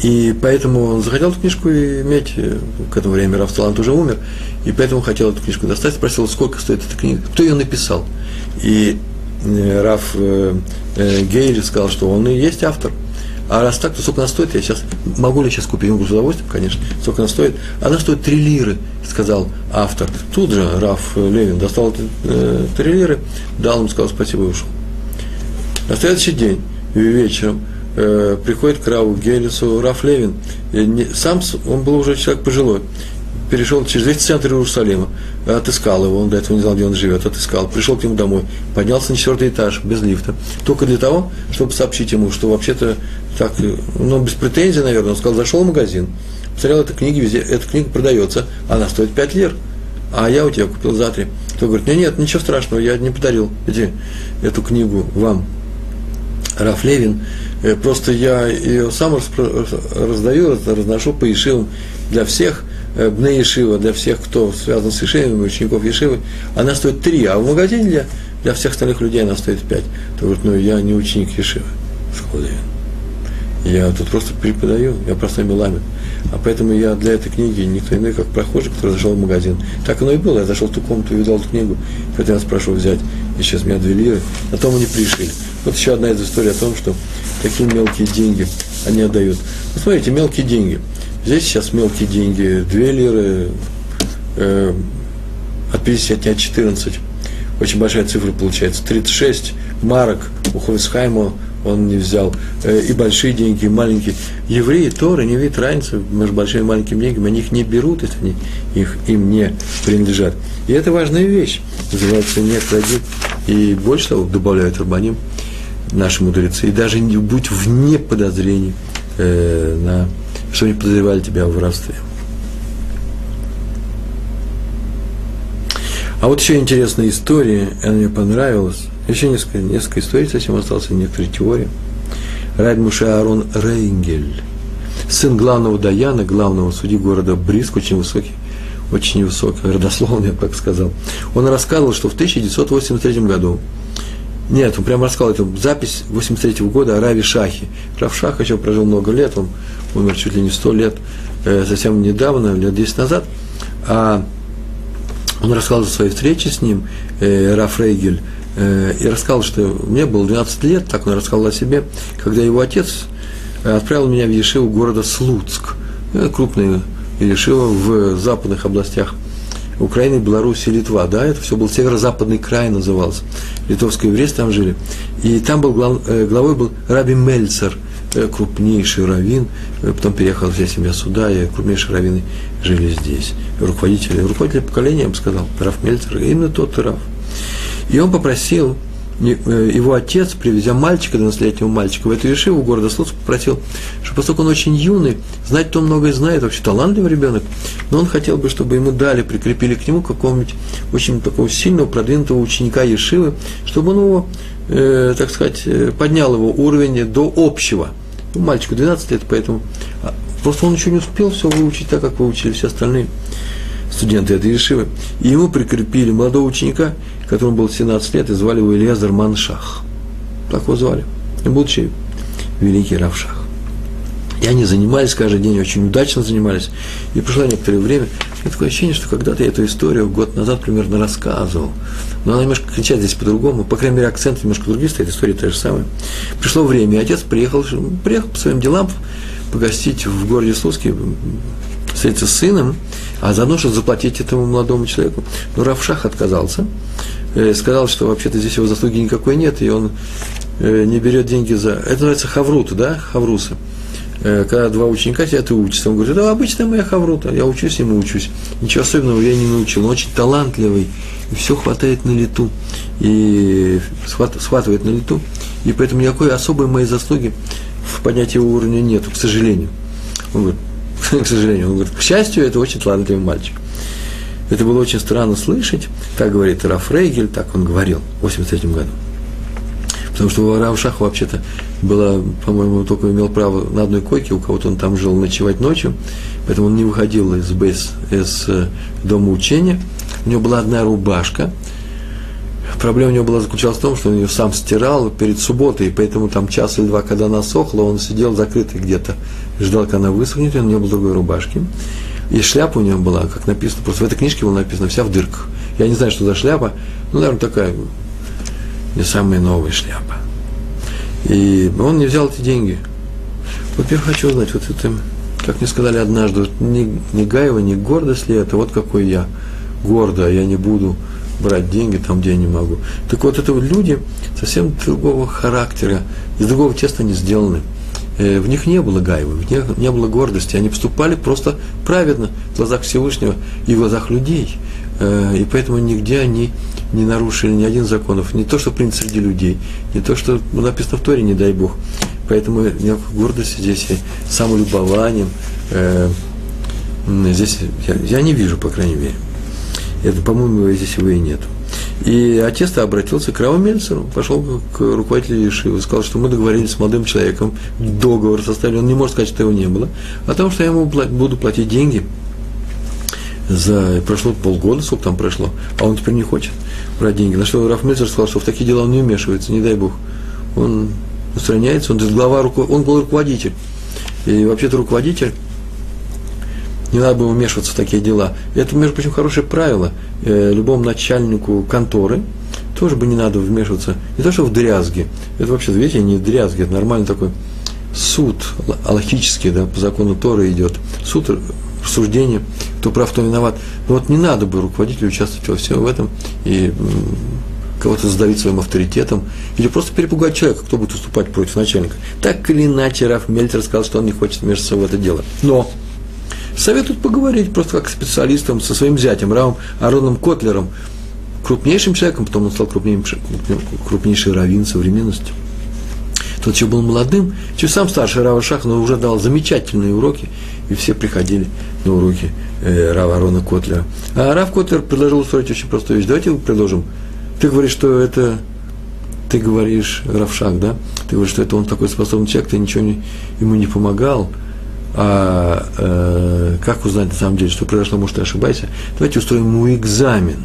И поэтому он захотел эту книжку иметь, э, к этому времени Рафталант уже умер, и поэтому хотел эту книжку достать, спросил, сколько стоит эта книга, кто ее написал. И э, Раф э, Гейри сказал, что он и есть автор. А раз так, то сколько она стоит, я сейчас, могу ли сейчас купить, я могу с удовольствием, конечно, сколько она стоит. Она стоит 3 лиры, сказал автор. Тут же Раф Левин достал э, 3 лиры, дал ему, сказал спасибо и ушел. На следующий день, вечером, э, приходит к Раву Гелису Раф Левин. Не, сам он был уже человек пожилой. Перешел через весь центр Иерусалима, отыскал его, он до этого не знал, где он живет, отыскал, пришел к нему домой, поднялся на четвертый этаж, без лифта, только для того, чтобы сообщить ему, что вообще-то так, ну, без претензий, наверное, он сказал, зашел в магазин, посмотрел, эта книга везде, эта книга продается, она стоит 5 лир, а я у тебя купил за 3. Кто говорит, нет, нет, ничего страшного, я не подарил эти, эту книгу вам. Раф Левин Э, просто я ее сам раздаю, разношу по Ешивам для всех, э, Бне Ешива, для всех, кто связан с Ешивами, учеников Ешивы, она стоит 3, а в магазине для, для всех остальных людей она стоит 5. То говорит, ну я не ученик Ешивы, сказал я. Я тут просто преподаю, я простой меламин. А поэтому я для этой книги никто иной, как прохожий, который зашел в магазин. Так оно и было. Я зашел в ту комнату, увидел эту книгу, поэтому я спрошу взять. И сейчас меня две лиры. На том они пришли. Вот еще одна из историй о том, что такие мелкие деньги они отдают. Ну, смотрите, мелкие деньги. Здесь сейчас мелкие деньги, 2 лиры, э, от 50 от 14. Очень большая цифра получается. 36 марок у Ховисхайма он не взял. Э, и большие деньги, и маленькие. Евреи Торы не видят разницы между большими и маленькими деньгами. Они их не берут, если они их, им не принадлежат. И это важная вещь. Называется не кради. И больше того, добавляют Рабаним – наши мудрецы, и даже не будь вне подозрений, э, на, что они подозревали тебя в воровстве. А вот еще интересная история, она мне понравилась. Еще несколько, несколько историй совсем осталось, некоторые теории. Райд Муше Аарон Рейнгель, сын главного Даяна, главного судьи города Бриск, очень высокий, очень высокий, родословный, я так сказал. Он рассказывал, что в 1983 году нет, он прямо рассказал эту запись 83 -го года о Раве Шахе. Рав Шах еще прожил много лет, он умер чуть ли не 100 лет, э, совсем недавно, лет 10 назад. А он рассказал о своей встрече с ним, э, Раф Рейгель, э, и рассказал, что мне было 12 лет, так он рассказал о себе, когда его отец э, отправил меня в Ешиву города Слуцк, э, крупный Ешива в западных областях Украина, Беларусь и Литва, да, это все был северо-западный край назывался, литовские евреи там жили, и там был глав, э, главой был Раби Мельцер, э, крупнейший раввин, э, потом переехала вся семья сюда, и крупнейшие раввины жили здесь, руководители, руководители поколения, я бы сказал, Раф Мельцер, именно тот Раф. И он попросил его отец, привезя мальчика, 12-летнего мальчика, в эту Ешиву города Слуцк, попросил, что поскольку он очень юный, знать то многое знает, вообще талантливый ребенок, но он хотел бы, чтобы ему дали, прикрепили к нему какого-нибудь очень такого сильного, продвинутого ученика Ешивы, чтобы он его, э, так сказать, э, поднял его уровень до общего. Ну, мальчику 12 лет, поэтому а, просто он еще не успел все выучить так, как выучили все остальные студенты этой Ешивы. И ему прикрепили молодого ученика, которому было 17 лет, и звали его Ильязар Маншах. Так его звали. И будучи великий Равшах. И они занимались каждый день, очень удачно занимались. И прошло некоторое время. Меня такое ощущение, что когда-то я эту историю год назад примерно рассказывал. Но она немножко кричат здесь по-другому. По крайней мере, акцент немножко другие стоит, история та же самая. Пришло время, и отец приехал, приехал по своим делам погостить в городе Слуцке, встретиться с сыном, а заодно, чтобы заплатить этому молодому человеку. Но Равшах отказался. Э, сказал, что вообще-то здесь его заслуги никакой нет, и он э, не берет деньги за... Это называется хаврут, да, хаврусы. Э, когда два ученика сидят и учатся, он говорит, это обычная моя хаврута, я учусь и учусь. Ничего особенного я не научил, он очень талантливый, и все хватает на лету, и схватывает на лету, и поэтому никакой особой моей заслуги в поднятии уровня нет, к сожалению. Он говорит, к сожалению, он говорит, к счастью, это очень талантливый мальчик. Это было очень странно слышать, так говорит Раф Рейгель, так он говорил в 83 году. Потому что у Рава Шаха вообще-то было, по-моему, только имел право на одной койке, у кого-то он там жил ночевать ночью, поэтому он не выходил из бейс, из э, дома учения. У него была одна рубашка. Проблема у него была заключалась в том, что он ее сам стирал перед субботой, поэтому там час или два, когда она сохла, он сидел закрытый где-то, ждал, когда она высохнет, и у него был другой рубашки. И шляпа у него была, как написано, просто в этой книжке было написано, вся в дырках. Я не знаю, что за шляпа, ну, наверное, такая не самая новая шляпа. И он не взял эти деньги. Вот я хочу узнать, вот это, как мне сказали однажды, вот не, не Гаева, не гордость ли это, вот какой я гордо, а я не буду брать деньги там, где я не могу. Так вот, это вот люди совсем другого характера, из другого теста не сделаны. Э, в них не было гаева, в них не было гордости, они поступали просто праведно в глазах Всевышнего и в глазах людей. Э, и поэтому нигде они не нарушили ни один законов, не то, что принято среди людей, не то, что написано в Торе, не дай Бог. Поэтому никакой гордости здесь и самолюбованием э, здесь я, я не вижу, по крайней мере. Это, по-моему, здесь его и нет. И отец обратился к Раву пошел к руководителю Ешивы, сказал, что мы договорились с молодым человеком, договор составили, он не может сказать, что его не было, о том, что я ему буду платить деньги за прошло полгода, сколько там прошло, а он теперь не хочет брать деньги. На что Раф сказал, что в такие дела он не вмешивается, не дай бог. Он устраняется, он глава, он был руководитель. И вообще-то руководитель не надо было вмешиваться в такие дела. Это, между прочим, хорошее правило. Э, любому начальнику конторы тоже бы не надо вмешиваться. Не то, что в дрязги. Это вообще, видите, не дрязги, это нормальный такой суд, аллахический, да, по закону Торы идет. Суд, рассуждение, кто прав, кто виноват. Но вот не надо бы руководителю участвовать во всем в этом и кого-то задавить своим авторитетом, или просто перепугать человека, кто будет уступать против начальника. Так или иначе, Раф Мельтер сказал, что он не хочет вмешиваться в это дело. Но советуют поговорить просто как специалистом со своим зятем, Равом Ароном Котлером, крупнейшим человеком, потом он стал крупнейшим, крупнейший раввин современности. Тот еще был молодым, еще сам старший Рава Шах, но уже дал замечательные уроки, и все приходили на уроки э, Рава Арона Котлера. А Рав Котлер предложил устроить очень простую вещь. Давайте предложим. Ты говоришь, что это ты говоришь, Равшак, да? Ты говоришь, что это он такой способный человек, ты ничего не, ему не помогал, а э, как узнать на самом деле, что произошло, может, ты ошибаешься, давайте устроим ему экзамен.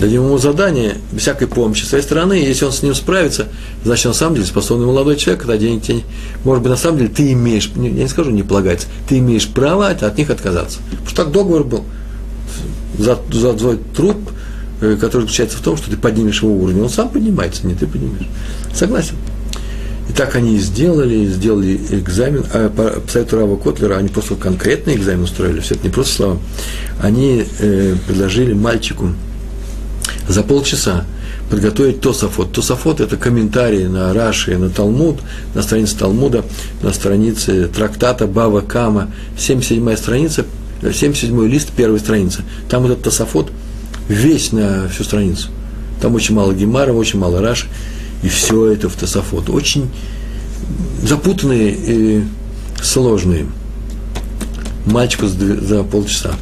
Дадим ему задание без всякой помощи с своей стороны, и если он с ним справится, значит, на самом деле способный молодой человек, когда денег тебе, может быть, на самом деле ты имеешь, я не скажу не полагается, ты имеешь право от них отказаться. Потому что так договор был. За, за твой труд, э, который заключается в том, что ты поднимешь его уровень, он сам поднимается, не ты поднимешь. Согласен. И так они и сделали, сделали экзамен, а по совету Рава Котлера они просто конкретный экзамен устроили, все это не просто слова. Они э, предложили мальчику за полчаса подготовить Тософот. Тософот – это комментарии на Раши, на Талмуд, на странице Талмуда, на странице трактата Бава Кама, 77-я страница, 77-й лист первой страницы. Там этот Тософот весь на всю страницу. Там очень мало гемара, очень мало раш, и все это в Тософот. Очень запутанные и сложные. Мальчику за полчаса.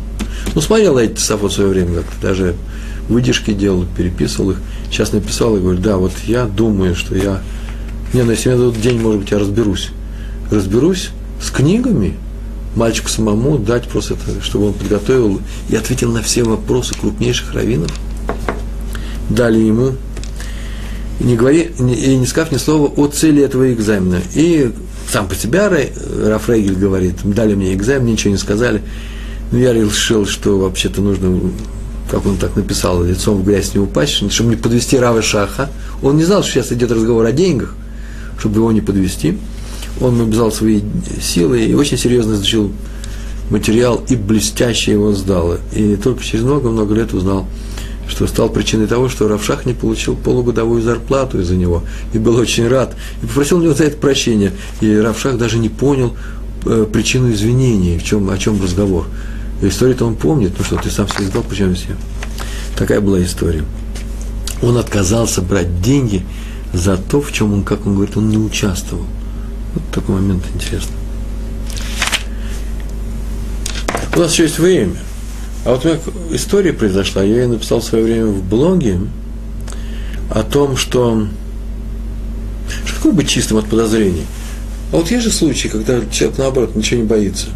Ну, смотрел эти Тософот в свое время, как даже выдержки делал, переписывал их. Сейчас написал и говорю, да, вот я думаю, что я... Не, ну если мне дадут день, может быть, я разберусь. Разберусь с книгами, мальчику самому дать просто это, чтобы он подготовил и ответил на все вопросы крупнейших раввинов. Дали ему, и не, говори, и не сказав ни слова о цели этого экзамена. И сам по себе Рафрейгель говорит, дали мне экзамен, ничего не сказали. Но я решил, что вообще-то нужно, как он так написал, лицом в грязь не упасть, чтобы не подвести Рава Шаха. Он не знал, что сейчас идет разговор о деньгах, чтобы его не подвести он обязал свои силы и очень серьезно изучил материал и блестяще его сдал. И только через много-много лет узнал, что стал причиной того, что Равшах не получил полугодовую зарплату из-за него. И был очень рад. И попросил у него за это прощения. И Равшах даже не понял э, причину извинений, в чем, о чем разговор. Историю-то он помнит, ну что ты сам все издал, почему все. Такая была история. Он отказался брать деньги за то, в чем он, как он говорит, он не участвовал. Вот такой момент интересный. У нас еще есть время. А вот меня история произошла, я ее написал в свое время в блоге о том, что что такое быть чистым от подозрений. А вот есть же случаи, когда человек, наоборот, ничего не боится.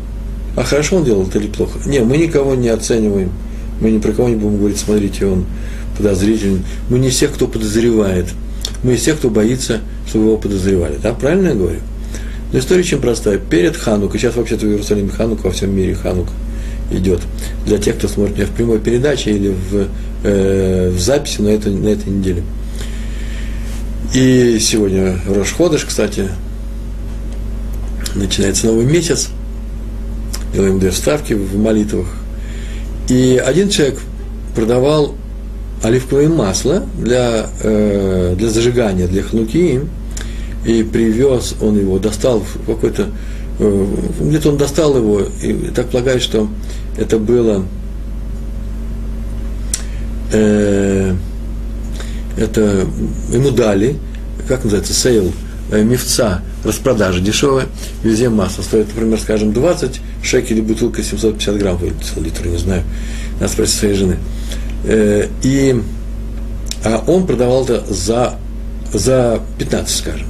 А хорошо он делал это или плохо? Не, мы никого не оцениваем. Мы ни про кого не будем говорить, смотрите, он подозрительный. Мы не всех, кто подозревает. Мы из тех, кто боится, чтобы его подозревали. Да, правильно я говорю? Но история очень простая. Перед Ханукой, сейчас вообще-то в Иерусалиме Ханука, во всем мире Ханук идет. Для тех, кто смотрит меня в прямой передаче или в, э, в записи на, это, на этой неделе. И сегодня Рошходыш, кстати, начинается новый месяц. Делаем две вставки в молитвах. И один человек продавал оливковое масло для, э, для зажигания, для хнуки, и привез он его, достал в какой-то, где-то он достал его, и так полагаю, что это было, э, это ему дали, как называется, sale, э, מבצע, распродажа дешевая, везде масса, стоит, например, скажем, 20 шекелей бутылка 750 грамм, или литр, не знаю, надо спросить своей жены. Э, и, а он продавал это за, за 15, скажем.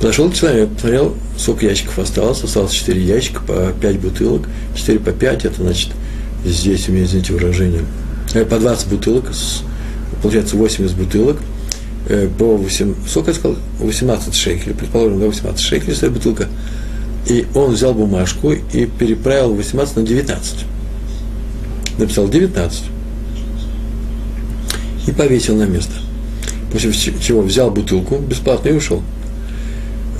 Подошел человек, посмотрел, сколько ящиков осталось, осталось 4 ящика, по 5 бутылок, 4 по 5, это значит, здесь у меня, извините выражение, э, по 20 бутылок, получается 80 бутылок, э, по 8, сколько я сказал, 18 шекелей, предположим, да, 18 шекелей стоит бутылка, и он взял бумажку и переправил 18 на 19. Написал 19. И повесил на место. После чего взял бутылку бесплатно и ушел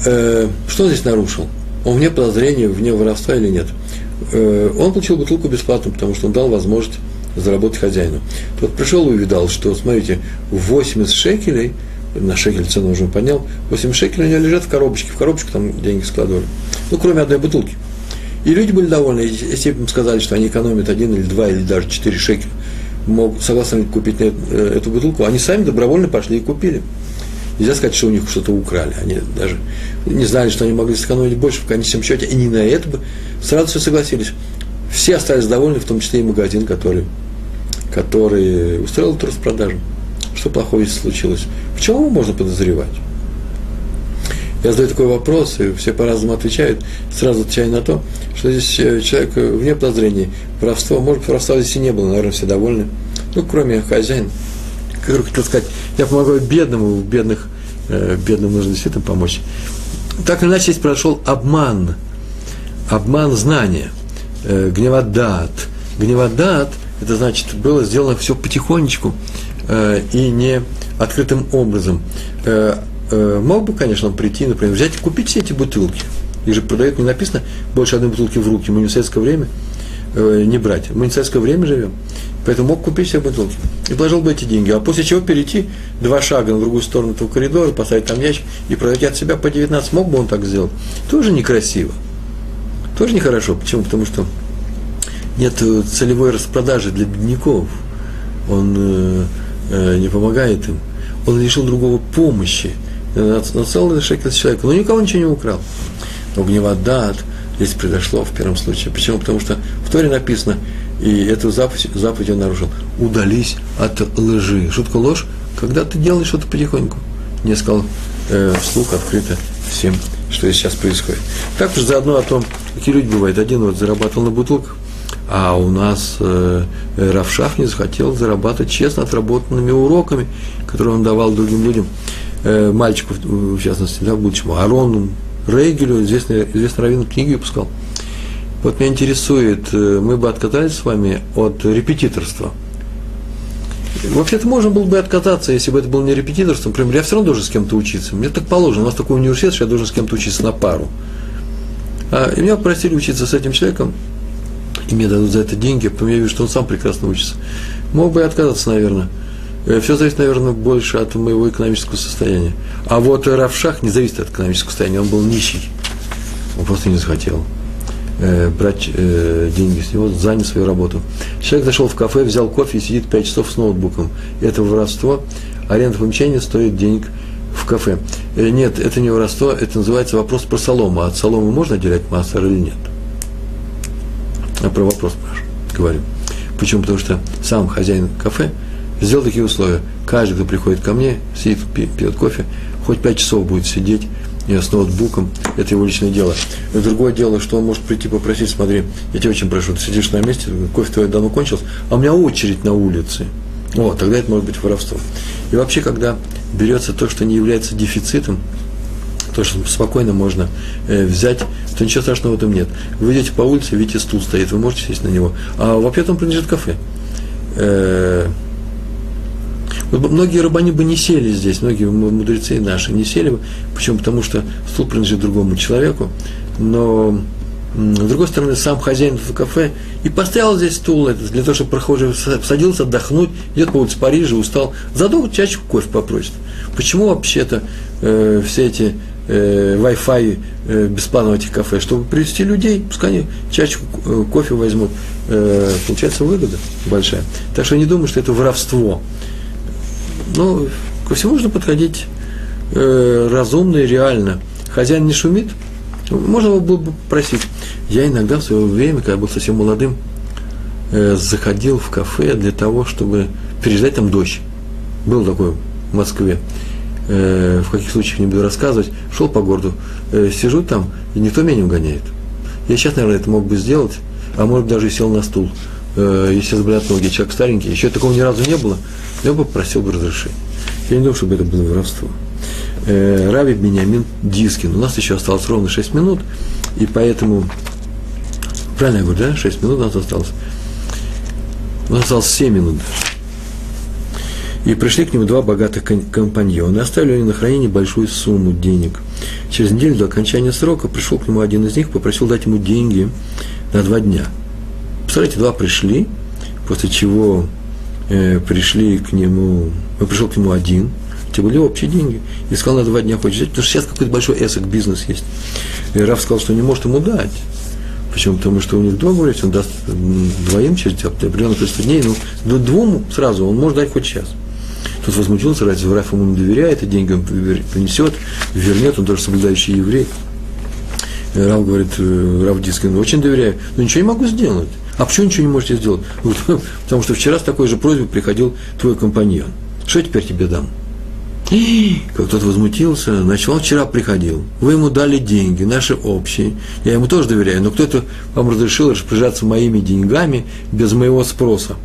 э, что здесь нарушил? Он вне подозрения, вне воровства или нет? Э, он получил бутылку бесплатно, потому что он дал возможность заработать хозяину. Тот пришел и увидал, что, смотрите, 80 шекелей, на шекель цену уже поднял, 8 шекелей у него лежат в коробочке, в коробочку там деньги складывали. Ну, кроме одной бутылки. И люди были довольны, если бы им сказали, что они экономят один или два, или даже четыре шекеля, мог, согласны купить э, эту бутылку, они сами добровольно пошли и купили. Нельзя сказать, что у них что-то украли. Они даже не знали, что они могли сэкономить больше в конечном счете, и не на это бы сразу все согласились. Все остались довольны, в том числе и магазин, который, который устроил распродажу. Что плохого здесь случилось? Почему можно подозревать? Я задаю такой вопрос, и все по-разному отвечают. Сразу отвечаю на то, что здесь э, человек вне подозрений. Воровство, может, воровства здесь и не было, наверное, все довольны. Ну, кроме хозяина который хотел сказать, я помогаю бедному, бедных, э, бедным нужно действительно помочь. Так или иначе, здесь произошел обман, обман знания, э, гневодат. Гневодат, это значит, было сделано все потихонечку э, и не открытым образом. Э, мог бы, конечно, он прийти, например, взять и купить все эти бутылки. Их же продают, не написано больше одной бутылки в руки, мы не в советское время э, не брать. Мы не в советское время живем. Поэтому мог купить все бутылки. И положил бы эти деньги. А после чего перейти два шага на другую сторону этого коридора, поставить там ящик и продать от себя по 19. Мог бы он так сделать? Тоже некрасиво. Тоже нехорошо. Почему? Потому что нет целевой распродажи для бедняков. Он, э, не помогает им. Он лишил другого помощи. На целый шекель человека. Но никого ничего не украл. Но гневодат здесь произошло в первом случае. Почему? Потому что в Торе написано, и эту заповедь, заповедь он нарушил. Удались от лжи. Шутка ложь, когда ты делаешь что-то потихоньку. Не сказал э, вслух открыто всем, что сейчас происходит. Так уж заодно о том, какие люди бывают. Один вот зарабатывал на бутылках, а у нас э, Равшах не захотел зарабатывать честно отработанными уроками, которые он давал другим людям, э, мальчику, в частности, да, будущему, Арону, Рейгелю, известный, известный раввин книги выпускал. Вот меня интересует, э, мы бы отказались с вами от репетиторства. Вообще-то можно было бы отказаться, если бы это было не репетиторство. Например, я все равно должен с кем-то учиться. Мне так положено. У нас такой университет, что я должен с кем-то учиться на пару. А, и меня попросили учиться с этим человеком, и мне дадут за это деньги, потом я вижу, что он сам прекрасно учится. Мог бы и отказаться, наверное. Э, Все зависит, наверное, больше от моего экономического состояния. А вот Равшах не зависит от экономического состояния, он был нищий. Он просто не захотел э, брать э, деньги с него, занял свою работу. Человек зашел в кафе, взял кофе и сидит 5 часов с ноутбуком. Это воровство. Аренда помещения стоит денег в кафе. Нет, это не воровство, это называется вопрос про солому. А от соломы можно отделять массер или нет? Я про вопрос говорю. Почему? Потому что сам хозяин кафе сделал такие условия. Каждый, кто приходит ко мне, сидит, пьет кофе, хоть пять часов будет сидеть с ноутбуком, это его личное дело. И другое дело, что он может прийти попросить, смотри, я тебя очень прошу, ты сидишь на месте, кофе твой давно кончился, а у меня очередь на улице. Вот, тогда это может быть воровство. И вообще, когда берется то, что не является дефицитом, то, что спокойно можно э, взять, то ничего страшного в этом нет. Вы идете по улице, видите, стул стоит, вы можете сесть на него. А вообще-то он принадлежит кафе. Э, вот многие рабани бы не сели здесь, многие мудрецы наши не сели бы. Почему? Потому что стул принадлежит другому человеку. Но с другой стороны, сам хозяин этого кафе и поставил здесь стул для того, чтобы прохожий садился отдохнуть, идет по улице Парижа, устал, заодно чашечку кофе попросит. Почему вообще-то э, все эти э, Wi-Fi э, бесплатно в этих кафе, чтобы привести людей, пускай они чашечку э, кофе возьмут. Э, получается выгода большая. Так что я не думаю, что это воровство. Но ко всему нужно подходить э, разумно и реально. Хозяин не шумит, можно было бы просить. Я иногда в свое время, когда был совсем молодым, э, заходил в кафе для того, чтобы переждать там дождь. Был такой в Москве. Э, в каких случаях не буду рассказывать. Шел по городу, э, сижу там, и никто меня не угоняет. Я сейчас, наверное, это мог бы сделать, а может даже и сел на стул. Э, если заболят ноги, человек старенький, еще такого ни разу не было, я бы попросил бы разрешения. Я не думаю, чтобы это было воровство. Э, Рави Бениамин Дискин. У нас еще осталось ровно 6 минут, и поэтому, правильно я говорю, да, 6 минут у нас осталось. У нас осталось 7 минут И пришли к нему два богатых компаньона, оставили они на хранение большую сумму денег. Через неделю до окончания срока пришел к нему один из них, попросил дать ему деньги на два дня. Представляете, два пришли, после чего пришли к нему, э, пришел к нему один, те были общие деньги, и сказал, на два дня хочешь взять, потому что сейчас какой-то большой эсок бизнес есть. И Раф сказал, что не может ему дать. Почему? Потому что у них договор есть, он даст двоим через определенное количество дней, ну, двум сразу, он может дать хоть сейчас. Тут возмутился, разве Раф ему не доверяет, и деньги он принесет, вернет, он тоже соблюдающий еврей. Рав говорит, э, Рав Дискин, очень доверяю, но ничего не могу сделать. А почему ничего не можете сделать? Потому что вчера с такой же просьбой приходил твой компаньон. Что я теперь тебе дам? Как тот возмутился, значит, он вчера приходил. Вы ему дали деньги, наши общие. Я ему тоже доверяю, но кто-то вам разрешил распоряжаться моими деньгами без моего спроса.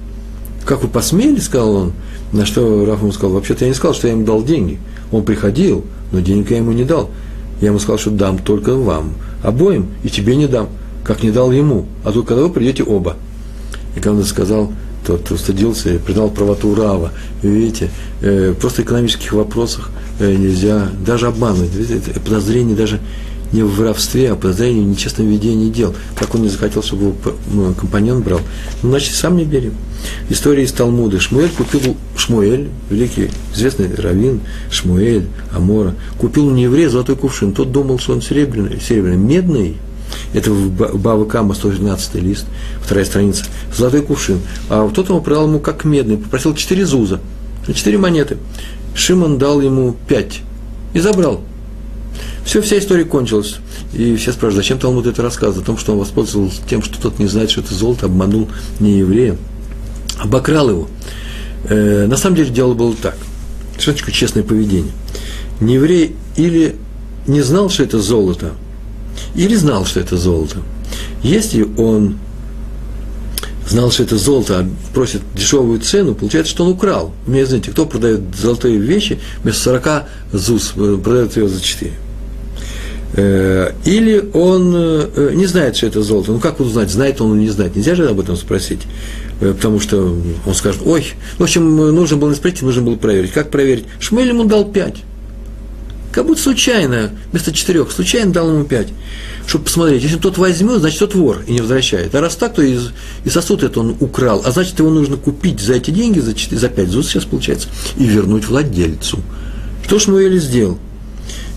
Как вы посмели, сказал он. На что Раф ему сказал, вообще-то я не сказал, что я ему дал деньги. Он приходил, но денег я ему не дал. Я ему сказал, что дам только вам, обоим, и тебе не дам как не дал ему, а тут, когда вы придете оба. И когда он сказал, тот устыдился и признал правоту Рава. видите, э, просто в экономических вопросах э, нельзя даже обманывать. Видите, подозрение даже не в воровстве, а подозрение в нечестном ведении дел. Как он не захотел, чтобы его ну, компаньон брал. Ну, значит, сам не бери. История из Талмуда. Шмуэль купил, Шмуэль, великий, известный раввин, Шмуэль, Амора, купил у еврея золотой кувшин. Тот думал, что он серебряный, серебряный, медный, это в Бава Кама, 112 лист, вторая страница. Золотой кувшин. А кто-то ему продал ему как медный, попросил четыре зуза. четыре монеты. Шимон дал ему пять и забрал. Все, вся история кончилась. И все спрашивают, зачем Талмуд это рассказывает? О том, что он воспользовался тем, что тот не знает, что это золото, обманул не еврея, обокрал его. Э, на самом деле дело было так. Такое честное поведение? Не еврей или не знал, что это золото, или знал, что это золото. Если он знал, что это золото, а просит дешевую цену, получается, что он украл. Мне знаете, кто продает золотые вещи, вместо 40 ЗУС э, продает ее за 4. Э, или он э, не знает, что это золото. Ну, как узнать, знает он или не знает? Нельзя же об этом спросить. Потому что он скажет, ой, в общем, нужно было не спросить, нужно было проверить. Как проверить? Шмель ему дал 5. Как будто случайно, вместо четырех, случайно дал ему пять. Чтобы посмотреть, если тот возьмет, значит, тот вор и не возвращает. А раз так, то и, и сосуд это он украл. А значит, его нужно купить за эти деньги, за, 4, за 5 зус сейчас получается, и вернуть владельцу. Что Шмуэль сделал?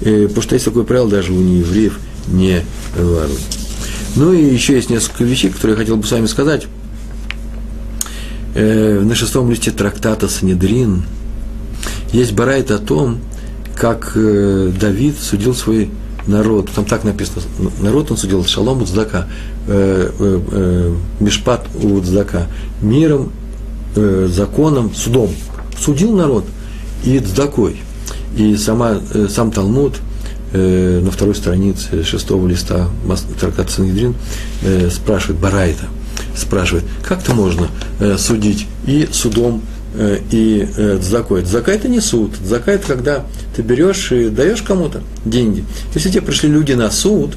Э, потому что есть такое правило, даже у неевреев не воруй. Ну и еще есть несколько вещей, которые я хотел бы с вами сказать. Э, на шестом листе трактата Санедрин есть барайт о том, как э, Давид судил свой народ. Там так написано, народ он судил шалом у цдака, мишпат у цдака, миром, законом, судом. Судил народ и цдакой. И сама, э, сам Талмуд э, на второй странице шестого листа трактата Санедрин э, спрашивает Барайта, спрашивает, как-то можно судить и судом и э, дзакой. Дзака – это не суд. Дзака – это когда ты берешь и даешь кому-то деньги. Если тебе пришли люди на суд,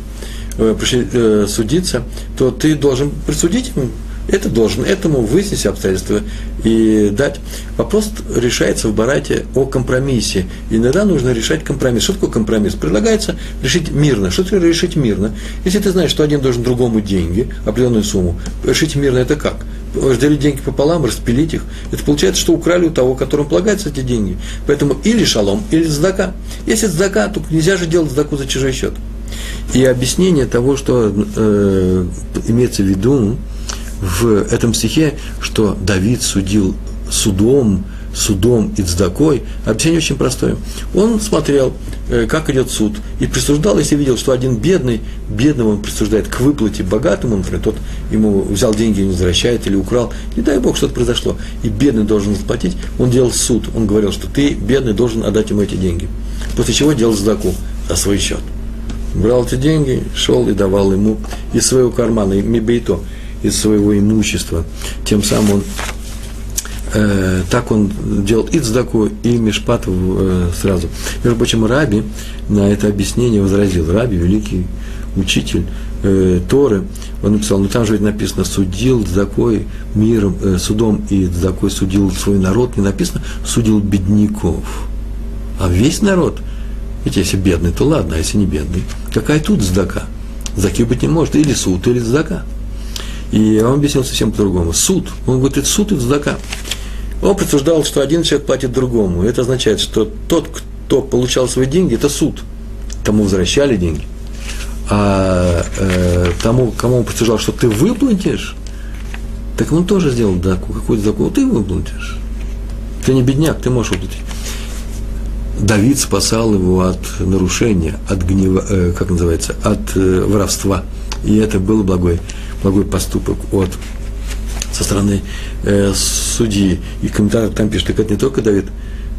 пришли судиться, то ты должен присудить им это должен этому выяснить обстоятельства и дать. Вопрос решается в Барате о компромиссе. Иногда нужно решать компромисс. Что такое компромисс? Предлагается решить мирно. Что такое решить мирно? Если ты знаешь, что один должен другому деньги, определенную сумму, решить мирно это как? разделить деньги пополам, распилить их, это получается, что украли у того, которому полагаются эти деньги. Поэтому или шалом, или сдака. Если сдака, то нельзя же делать сдаку за чужой счет. И объяснение того, что э, имеется в виду в этом стихе, что Давид судил судом, судом и цдакой, объяснение очень простое. Он смотрел, э, как идет суд, и присуждал, если видел, что один бедный, бедного он присуждает к выплате богатому, например, тот ему взял деньги не возвращает или украл, не дай Бог, что-то произошло, и бедный должен заплатить, он делал суд, он говорил, что ты, бедный, должен отдать ему эти деньги. После чего делал цдаку за свой счет. Брал эти деньги, шел и давал ему из своего кармана, мибейто, из своего имущества. Тем самым он э, так он делал и цдаку, и мешпат э, сразу. Между прочим, Раби на это объяснение возразил. Раби, великий учитель э, Торы, он написал, ну там же ведь написано, судил цдакой миром, э, судом и цдакой судил свой народ, не написано, судил бедняков. А весь народ, ведь если бедный, то ладно, а если не бедный, какая тут цдака? Заки быть не может, или суд, или цдака. И он объяснил совсем по-другому. Суд, он говорит, суд и цдака. Он присуждал, что один человек платит другому. Это означает, что тот, кто получал свои деньги, это суд. Тому возвращали деньги. А э, тому, кому он присуждал, что ты выплатишь, так он тоже сделал даку, какой-то закон, ты выплатишь. Ты не бедняк, ты можешь выплатить. Давид спасал его от нарушения, от гнева, э, как называется, от э, воровства. И это был благой, благой поступок от со стороны э, судьи. И комментатор там пишет, так это не только Давид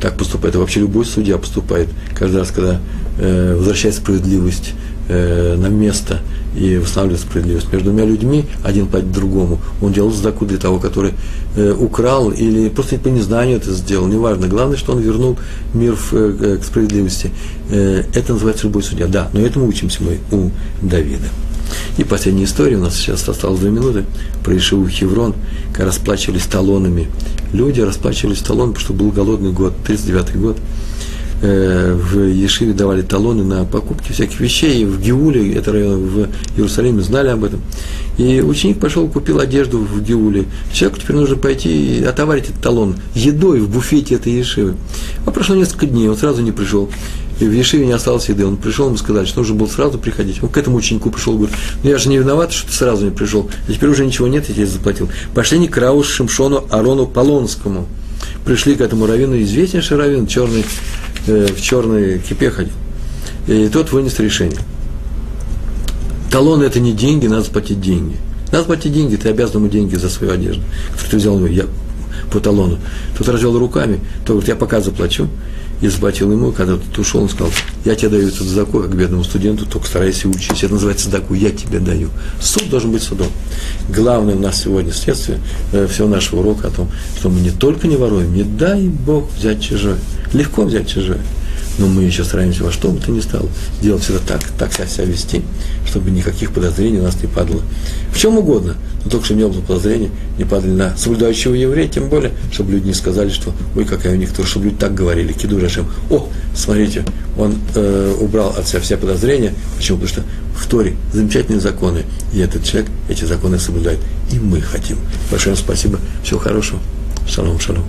так поступает, а вообще любой судья поступает каждый раз, когда э, возвращается справедливость э, на место и восстанавливает справедливость между двумя людьми, один платит другому. Он делал сдаку для того, который э, украл или просто по незнанию это сделал, неважно. Главное, что он вернул мир в, э, к справедливости. Э, это называется любой судья. Да, но этому учимся мы у Давида. И последняя история, у нас сейчас осталось две минуты, про Ишиву Хеврон, когда расплачивались талонами. Люди расплачивались талонами, потому что был голодный год, 39-й год. Э, в Ешиве давали талоны на покупки всяких вещей. В Геуле, это район в Иерусалиме, знали об этом. И ученик пошел, купил одежду в Геуле. Человеку теперь нужно пойти и отоварить этот талон едой в буфете этой Ешивы. А прошло несколько дней, он сразу не пришел и в Ешиве не осталось еды. Он пришел ему сказать, что нужно было сразу приходить. Он к этому ученику пришел, говорит, ну я же не виноват, что ты сразу не пришел. А теперь уже ничего нет, я тебе заплатил. Пошли не к Рауш Шимшону Арону Полонскому. пришли к этому раввину, известнейший раввин, черный, э, в черной кипе ходил. И тот вынес решение. Талон это не деньги, надо заплатить деньги. Надо платить деньги, ты обязан ему деньги за свою одежду, которую ты взял у него я, по талону. Тот развел руками, то говорит, я пока заплачу, и заплатил ему, когда тот ушел, он сказал, я тебе даю эту задаку, как бедному студенту, только старайся учить. Это называется задаку, я тебе даю. Суд должен быть судом. Главное у нас сегодня следствие э, всего нашего урока о том, что мы не только не воруем, не дай Бог взять чужое. Легко взять чужое. Но мы еще стараемся во что бы то ни стало делать всегда так, так себя вести, чтобы никаких подозрений у нас не падало. В чем угодно, но только чтобы не было подозрений, не падали на соблюдающего еврея, тем более, чтобы люди не сказали, что ой, какая у них тоже, чтобы люди так говорили, киду Рашем, о, смотрите, он э, убрал от себя все подозрения. Почему? Потому что в Торе замечательные законы, и этот человек эти законы соблюдает. И мы хотим. Большое спасибо. Всего хорошего. Шалом, шалом.